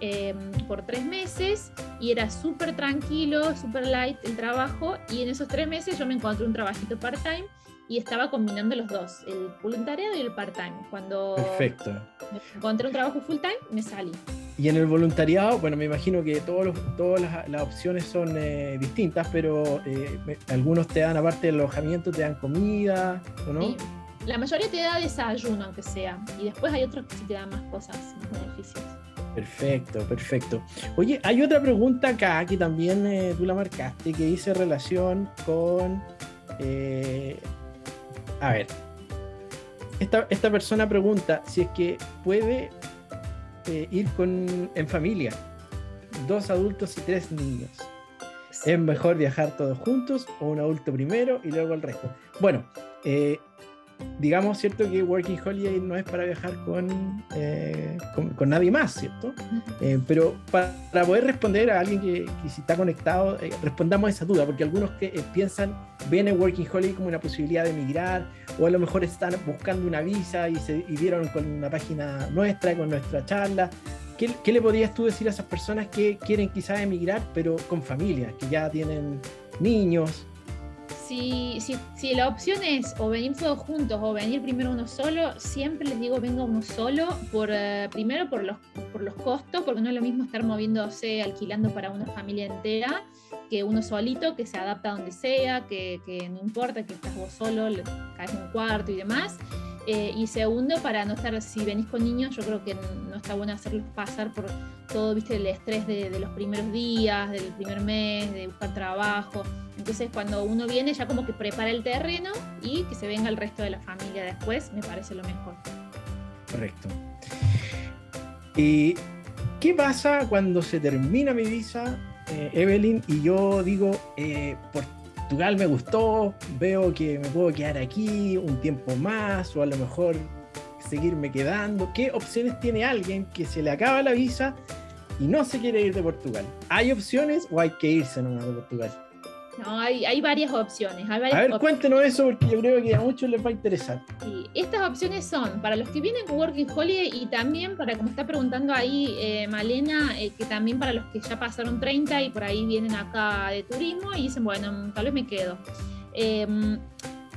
Em, por tres meses y era súper tranquilo, súper light el trabajo y en esos tres meses yo me encontré un trabajito part-time y estaba combinando los dos, el voluntariado y el part-time. Cuando Perfecto. encontré un trabajo full-time, me salí. Y en el voluntariado, bueno, me imagino que todos todas las, opciones son eh, distintas, pero eh, algunos te dan, aparte del alojamiento, te dan comida, ¿o no? Sí. La mayoría te da desayuno, aunque sea. Y después hay otros que sí te dan más cosas, más beneficios. Perfecto, perfecto. Oye, hay otra pregunta acá que también eh, tú la marcaste, que dice relación con a ver, esta, persona pregunta si es que puede eh, ir con, en familia, dos adultos y tres niños. ¿Es mejor viajar todos juntos o un adulto primero y luego el resto? Bueno, eh, digamos, ¿cierto? Que Working Holiday no es para viajar con, eh, con, nadie más, ¿cierto? Eh, pero para, poder responder a alguien que, si está conectado, eh, respondamos esa duda, porque algunos que piensan, ven el Working Holiday como una posibilidad de emigrar, o a lo mejor están buscando una visa y se y vieron con una página nuestra, con nuestra charla. ¿Qué, ¿Qué, le podrías tú decir a esas personas que quieren quizás emigrar, pero con familia, que ya tienen niños, si, si, la opción es o venir todos juntos o venir primero uno solo, siempre les digo venga uno solo, por, eh, primero por los, por los costos, porque no es lo mismo estar moviéndose, alquilando para una familia entera, que uno solito, que se adapta a donde sea, que, que no importa que estás vos solo, caes en un cuarto y demás. Eh, y segundo, para no estar, si venís con niños, yo creo que no está bueno hacerlos pasar por todo, viste, el estrés de, los primeros días, del primer mes, de buscar trabajo. Entonces, cuando uno viene, ya como que prepara el terreno y que se venga el resto de la familia después, me parece lo mejor. Correcto. ¿Y qué pasa cuando se termina mi visa, eh, Evelyn, y yo digo, eh, Portugal me gustó, veo que me puedo quedar aquí un tiempo más, o a lo mejor seguirme quedando? ¿Qué opciones tiene alguien que se le acaba la visa y no se quiere ir de Portugal? ¿Hay opciones o hay que irse nomás de Portugal? No, hay, hay varias opciones. a ver, cuéntenos eso porque yo creo que a muchos les va a interesar. Sí, estas opciones son para los que vienen con Working Holiday y también para, como está preguntando ahí eh, Malena, eh, que también para los que ya pasaron 30 y por ahí vienen acá de turismo y dicen, bueno, tal vez me quedo. Em,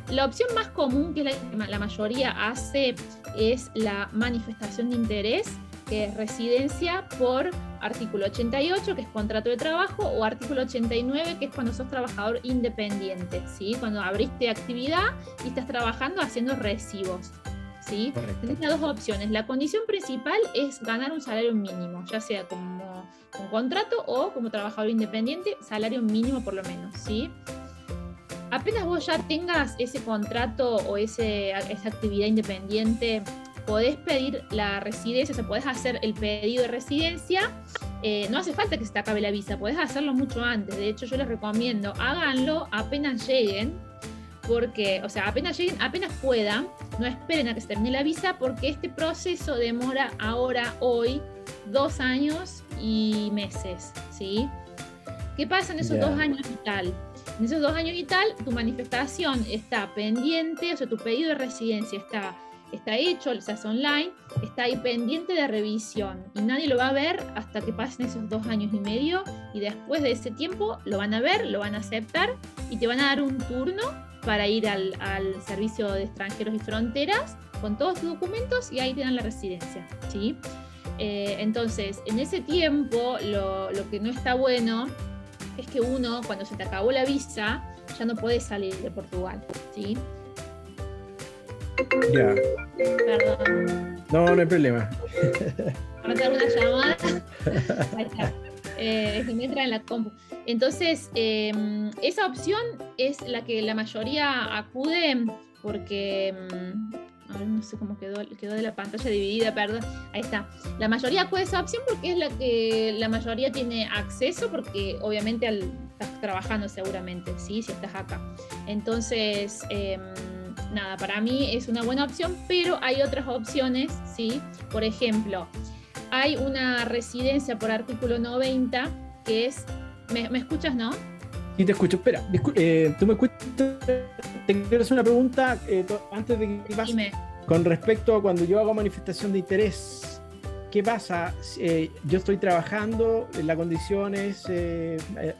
la opción más común que la, la mayoría hace es la manifestación de interés que es residencia por artículo 88, que es contrato de trabajo, o artículo 89, que es cuando sos trabajador independiente, ¿sí? Cuando abriste actividad y estás trabajando haciendo recibos. ¿sí? Tienes las dos opciones. La condición principal es ganar un salario mínimo, ya sea como un contrato o como trabajador independiente, salario mínimo por lo menos, ¿sí? Apenas vos ya tengas ese contrato o ese, esa actividad independiente podés pedir la residencia, o sea, podés hacer el pedido de residencia. Eh, no hace falta que se te acabe la visa, podés hacerlo mucho antes. De hecho, yo les recomiendo, háganlo apenas lleguen, porque, o sea, apenas lleguen, apenas puedan, no esperen a que se termine la visa, porque este proceso demora ahora, hoy, dos años y meses, ¿sí? ¿Qué pasa en esos dos años y tal? En esos dos años y tal, tu manifestación está pendiente, o sea, tu pedido de residencia está está hecho, se hace online, está ahí pendiente de revisión y nadie lo va a ver hasta que pasen esos dos años y medio y después de ese tiempo lo van a ver, lo van a aceptar y te van a dar un turno para ir al, servicio de extranjeros y fronteras con todos tus documentos y ahí te dan la residencia. ¿sí? Eh, entonces, en ese tiempo lo, lo que no está bueno es que uno, cuando se te acabó la visa, ya no puede salir de Portugal. ¿sí? Ya. Perdón. No, no hay problema. A una llamada. Ahí está. Eh, me entra en la compu. Entonces, em, esa opción es la que la mayoría acude porque. Em, a ver, no sé cómo quedó, quedó de la pantalla dividida, perdón. Ahí está. La mayoría acude a esa opción porque es la que la mayoría tiene acceso, porque obviamente al, estás trabajando seguramente, ¿sí? Si estás acá. Entonces. Eh, nada, para mí es una buena opción, pero hay otras opciones, ¿sí? Por ejemplo, hay una residencia por artículo 90 que es... ¿Me, escuchas, no? Sí, te escucho. Espera, eh, tú me escuchas. Te quiero hacer una pregunta eh, antes de que pases. Con respecto a cuando yo hago manifestación de interés, ¿qué pasa? Eh, yo estoy trabajando, la condición es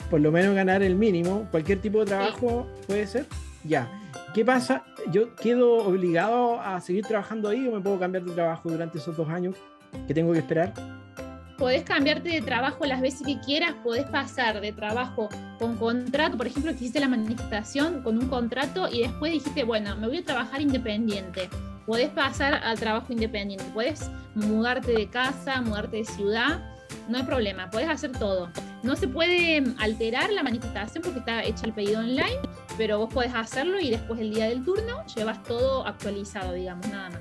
por lo menos ganar el mínimo. Cualquier tipo de trabajo puede ser. Ya. ¿Qué pasa? ¿Yo quedo obligado a seguir trabajando ahí o me puedo cambiar de trabajo durante esos dos años que tengo que esperar? Podés cambiarte de trabajo las veces que quieras, podés pasar de trabajo con contrato, por ejemplo, que hiciste la manifestación con un contrato y después dijiste, bueno, me voy a trabajar independiente. Podés pasar al trabajo independiente, podés mudarte de casa, mudarte de ciudad, no hay problema, podés hacer todo. No se puede alterar la manifestación porque está hecha el pedido online, pero vos podés hacerlo y después el día del turno llevas todo actualizado, digamos, nada más.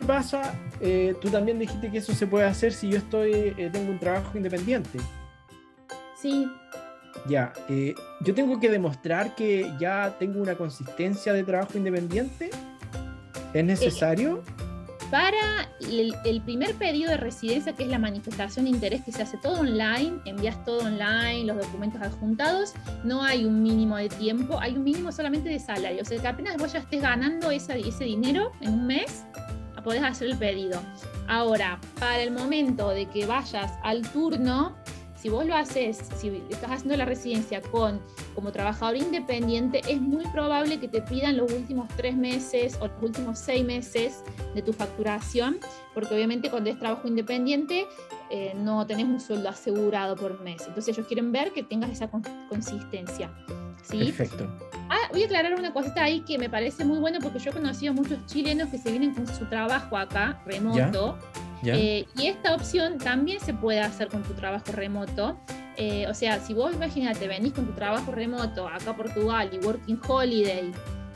¿Qué pasa? Eh, tú también dijiste que eso se puede hacer si yo estoy eh, tengo un trabajo independiente. Sí. Ya, eh, yo tengo que demostrar que ya tengo una consistencia de trabajo independiente. ¿Es necesario? Para el, primer pedido de residencia, que es la manifestación de interés, que se hace todo online, envías todo online, los documentos adjuntados, no hay un mínimo de tiempo, hay un mínimo solamente de salario. O sea, que apenas vos ya estés ganando ese, ese dinero en un mes, podés hacer el pedido. Ahora, para el momento de que vayas al turno, si vos lo haces, si estás haciendo la residencia con como trabajador independiente, es muy probable que te pidan los últimos tres meses o los últimos seis meses de tu facturación, porque obviamente cuando es trabajo independiente eh, no tenés un sueldo asegurado por mes. Entonces ellos quieren ver que tengas esa consistencia. ¿sí? Perfecto. Ah, voy a aclarar una cosita ahí que me parece muy bueno porque yo he conocido muchos chilenos que se vienen con su trabajo acá, remoto. Eh, y esta opción también se puede hacer con tu trabajo remoto. Eh, o sea, si vos imagínate, venís con tu trabajo remoto acá a Portugal y Working Holiday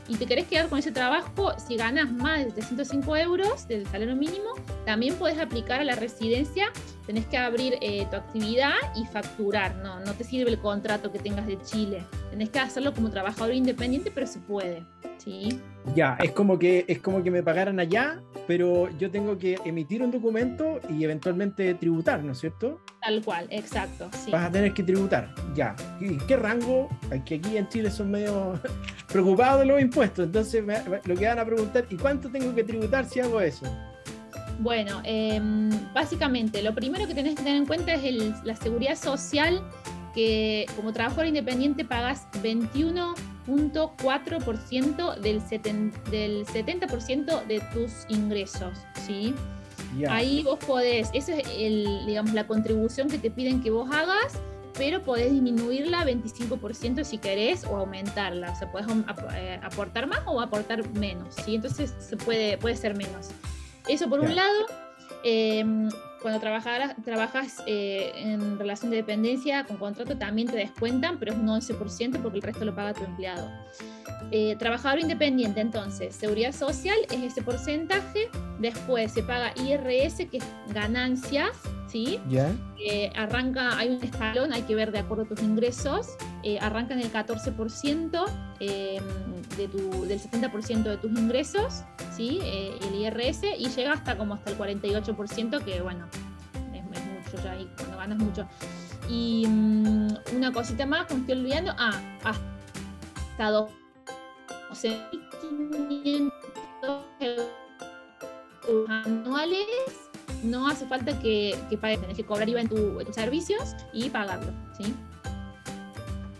y te querés quedar con ese trabajo, si ganas más de 305 euros del salario mínimo, también puedes aplicar a la residencia, tenés que abrir eh, tu actividad y facturar, no, no te sirve el contrato que tengas de Chile, tenés que hacerlo como trabajador independiente, pero se puede, ¿sí? Ya, es como que, es como que me pagaran allá, pero yo tengo que emitir un documento y eventualmente tributar, ¿no es cierto? Tal cual, exacto. Vas a tener que tributar, ya. ¿Y qué rango? Que aquí en Chile son medio preocupados de los impuestos. Entonces lo que van a preguntar, ¿y cuánto tengo que tributar si hago eso? Bueno, em, básicamente lo primero que tenés que tener en cuenta es la seguridad social, que como trabajador independiente pagas 21.4% del, del 70% de tus ingresos, ¿sí? Ahí vos podés, esa es el, digamos, la contribución que te piden que vos hagas, pero podés disminuirla 25% si querés o aumentarla. O sea, podés eh, aportar más o aportar menos, ¿sí? Entonces se puede, puede ser menos. Eso por un lado. Em, cuando trabajas eh, en relación de dependencia con contrato también te descuentan, pero es un 11% porque el resto lo paga tu empleado. Eh, trabajador independiente, entonces, seguridad social es ese porcentaje, después se paga IRS, que es ganancias, ¿sí? Ya. Eh, arranca, hay un escalón, hay que ver de acuerdo a tus ingresos, eh, arranca en el 14% de tu, del 70% de tus ingresos, ¿sí? el IRS, y llega hasta como hasta el 48%, que bueno, es, mucho ya ahí, cuando ganas mucho. Y mm, una cosita más, como estoy olvidando, ah, hasta dos 12.500 anuales, no hace falta que, que pagues, tenés que cobrar IVA en, tus servicios y pagarlo, ¿sí?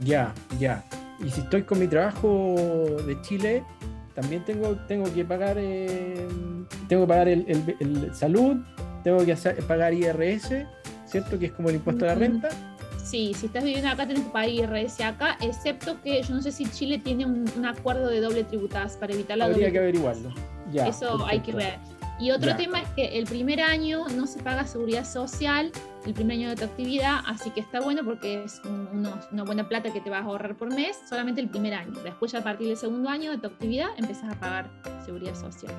Ya, ya. Y si estoy con mi trabajo de Chile, también tengo, tengo que pagar, eh, tengo que pagar el, salud, tengo que pagar IRS, ¿cierto? Que es como el impuesto a la renta. Sí, si estás viviendo acá, tenés que pagar IRS acá, excepto que yo no sé si Chile tiene un, acuerdo de doble tributas para evitar la Habría que averiguarlo. Ya, Eso hay que ver. Y otro tema es que el primer año no se paga seguridad social, el primer año de tu actividad, así que está bueno porque es una buena plata que te vas a ahorrar por mes, solamente el primer año. Después ya a partir del segundo año de tu actividad empiezas a pagar seguridad social.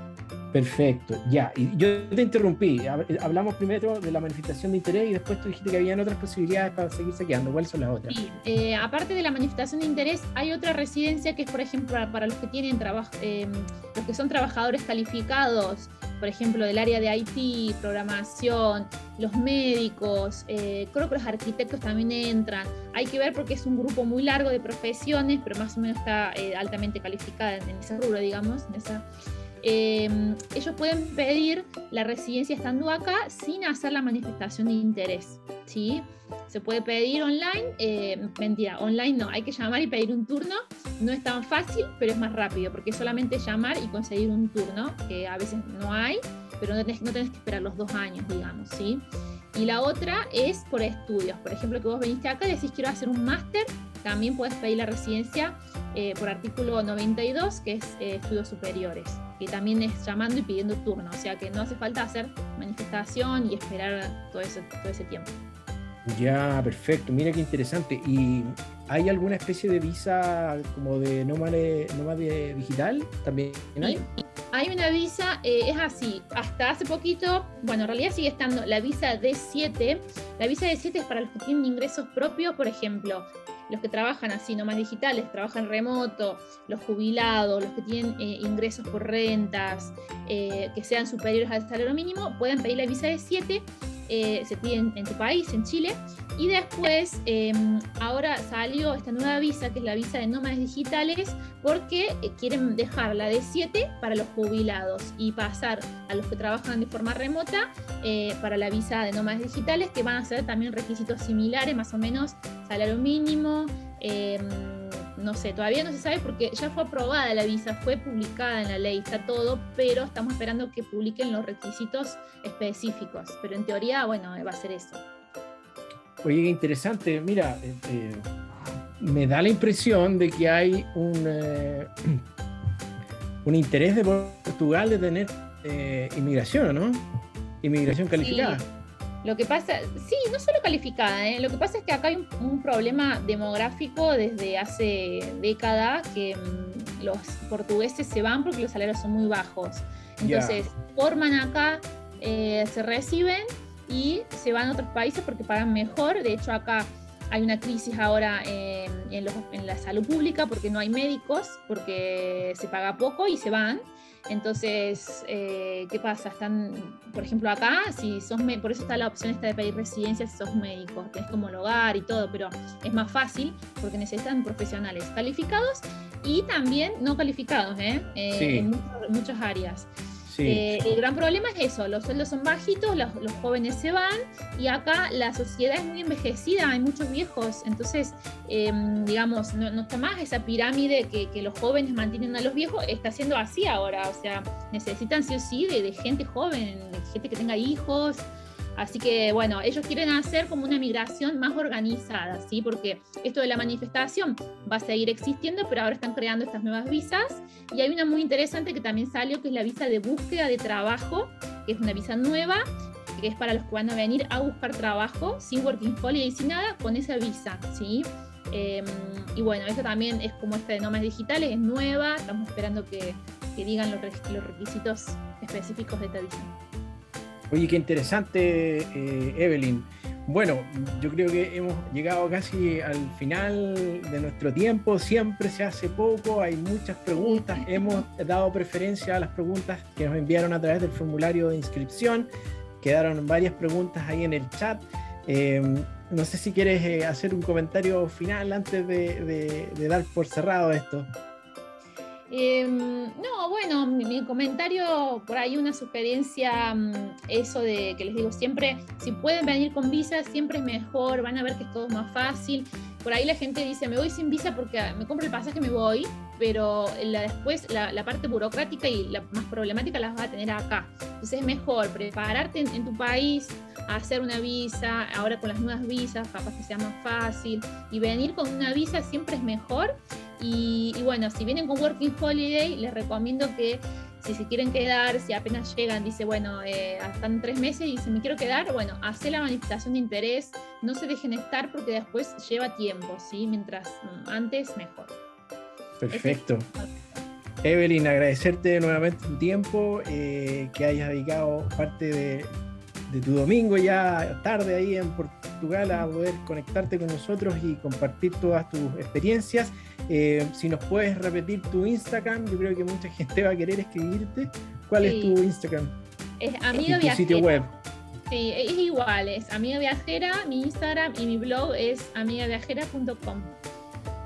Perfecto, ya. Y yo te interrumpí. Hablamos primero de la manifestación de interés y después tú dijiste que habían otras posibilidades para seguir saqueando. ¿Cuáles son las otras? Sí, eh, aparte de la manifestación de interés, hay otra residencia que es, por ejemplo, para, los que tienen trabajo, eh, los que son trabajadores calificados por ejemplo, del área de IT, programación, los médicos, eh, creo que los arquitectos también entran. Hay que ver porque es un grupo muy largo de profesiones, pero más o menos está eh, altamente calificada en, ese rubro, digamos. Em, ellos pueden pedir la residencia estando acá sin hacer la manifestación de interés. ¿sí? Se puede pedir online, eh, mentira, online no, hay que llamar y pedir un turno. No es tan fácil, pero es más rápido, porque es solamente llamar y conseguir un turno, que a veces no hay, pero no tenés, no tenés que esperar los dos años, digamos, ¿sí? Y la otra es por estudios. Por ejemplo, que vos veniste acá y decís quiero hacer un máster, también puedes pedir la residencia eh, por artículo 92, que es eh, estudios superiores, que también es llamando y pidiendo turno. O sea que no hace falta hacer manifestación y esperar todo ese, todo ese tiempo. Ya, perfecto. Mira qué interesante. ¿Y hay alguna especie de visa como de nómade, nómade digital? ¿También hay? Hay una visa, eh, es así, hasta hace poquito, bueno, en realidad sigue estando la visa D7. La visa D7 es para los que tienen ingresos propios, por ejemplo, los que trabajan así, nomás digitales, trabajan remoto, los jubilados, los que tienen eh, ingresos por rentas, eh, que sean superiores al salario mínimo, pueden pedir la visa de 7 eh, se pide en, tu país, en Chile. Y después, em, ahora salió esta nueva visa, que es la visa de nómadas digitales, porque eh, quieren dejar la de 7 para los jubilados y pasar a los que trabajan de forma remota eh, para la visa de nómadas digitales, que van a ser también requisitos similares, más o menos salario mínimo. No sé, todavía no se sabe porque ya fue aprobada la visa, fue publicada en la ley, está todo, pero estamos esperando que publiquen los requisitos específicos. Pero en teoría, bueno, va a ser eso. Oye, qué interesante. Mira, eh, eh, me da la impresión de que hay un, eh, un interés de Portugal de tener inmigración, ¿no? Inmigración calificada. Lo que pasa, sí, no solo calificada, ¿eh? lo que pasa es que acá hay un, problema demográfico desde hace décadas que mm, los portugueses se van porque los salarios son muy bajos. Entonces, forman acá, eh, se reciben y se van a otros países porque pagan mejor. De hecho, acá hay una crisis ahora en, en, la salud pública porque no hay médicos, porque se paga poco y se van. Entonces, eh, ¿qué pasa? Están, por ejemplo, acá, si sos por eso está la opción esta de pedir residencia si sos médico, tenés como hogar y todo, pero es más fácil porque necesitan profesionales calificados y también no calificados ¿eh? eh en muchas áreas. Eh, el gran problema es eso, los sueldos son bajitos, los, jóvenes se van y acá la sociedad es muy envejecida, hay muchos viejos, entonces, em, digamos, no, está más esa pirámide que, los jóvenes mantienen a los viejos, está siendo así ahora, o sea, necesitan sí o sí de, de gente joven, gente que tenga hijos, Así que bueno, ellos quieren hacer como una migración más organizada, ¿sí? Porque esto de la manifestación va a seguir existiendo, pero ahora están creando estas nuevas visas. Y hay una muy interesante que también salió, que es la visa de búsqueda de trabajo, que es una visa nueva, que es para los que van a venir a buscar trabajo, sin working holiday, sin nada, con esa visa, ¿sí? Em, y bueno, esto también es como esta de nómadas digitales, es nueva, estamos esperando que, digan los, los requisitos específicos de esta visa. Oye, qué interesante, eh, Evelyn. Bueno, yo creo que hemos llegado casi al final de nuestro tiempo. Siempre se hace poco, hay muchas preguntas. Hemos dado preferencia a las preguntas que nos enviaron a través del formulario de inscripción. Quedaron varias preguntas ahí en el chat. Eh, no sé si quieres eh, hacer un comentario final antes de dar por cerrado esto. Em, no, bueno, mi, comentario, por ahí una sugerencia, mm, eso de que les digo siempre, si pueden venir con visa, siempre es mejor, van a ver que es todo más fácil. Por ahí la gente dice, me voy sin visa porque me compro el pasaje me voy, pero después la, parte burocrática y la más problemática las vas a tener acá. Entonces es mejor prepararte en, en tu país, hacer una visa, ahora con las nuevas visas, capaz que sea más fácil, y venir con una visa siempre es mejor y, bueno, si vienen con Working Holiday, les recomiendo que si se quieren quedar, si apenas llegan, dice, bueno, eh, están tres meses y si me quiero quedar, bueno, hace la manifestación de interés, no se dejen estar porque después lleva tiempo, ¿sí? Mientras mm, antes, mejor. Perfecto. Evelyn, agradecerte nuevamente tu tiempo, eh, que hayas dedicado parte de, de tu domingo ya tarde ahí en Portugal a poder conectarte con nosotros y compartir todas tus experiencias. Eh, si nos puedes repetir tu Instagram, yo creo que mucha gente va a querer escribirte. ¿Cuál es tu Instagram? Es Amiga Viajera. sitio web. Sí, es igual, es Amiga Viajera, mi Instagram y mi blog es amigaviajera.com.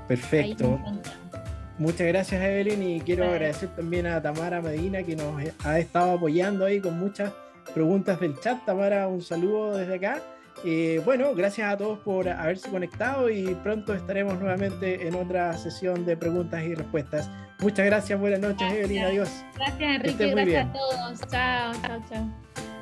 Perfecto. Muchas gracias Evelyn y quiero agradecer también a Tamara Medina que nos ha estado apoyando ahí con muchas preguntas del chat. Tamara, un saludo desde acá. Eh, bueno, gracias a todos por haberse conectado y pronto estaremos nuevamente en otra sesión de preguntas y respuestas. Muchas gracias, buenas noches, Evelyn, adiós. Gracias, Enrique, gracias a todos. Chao, chao, chao.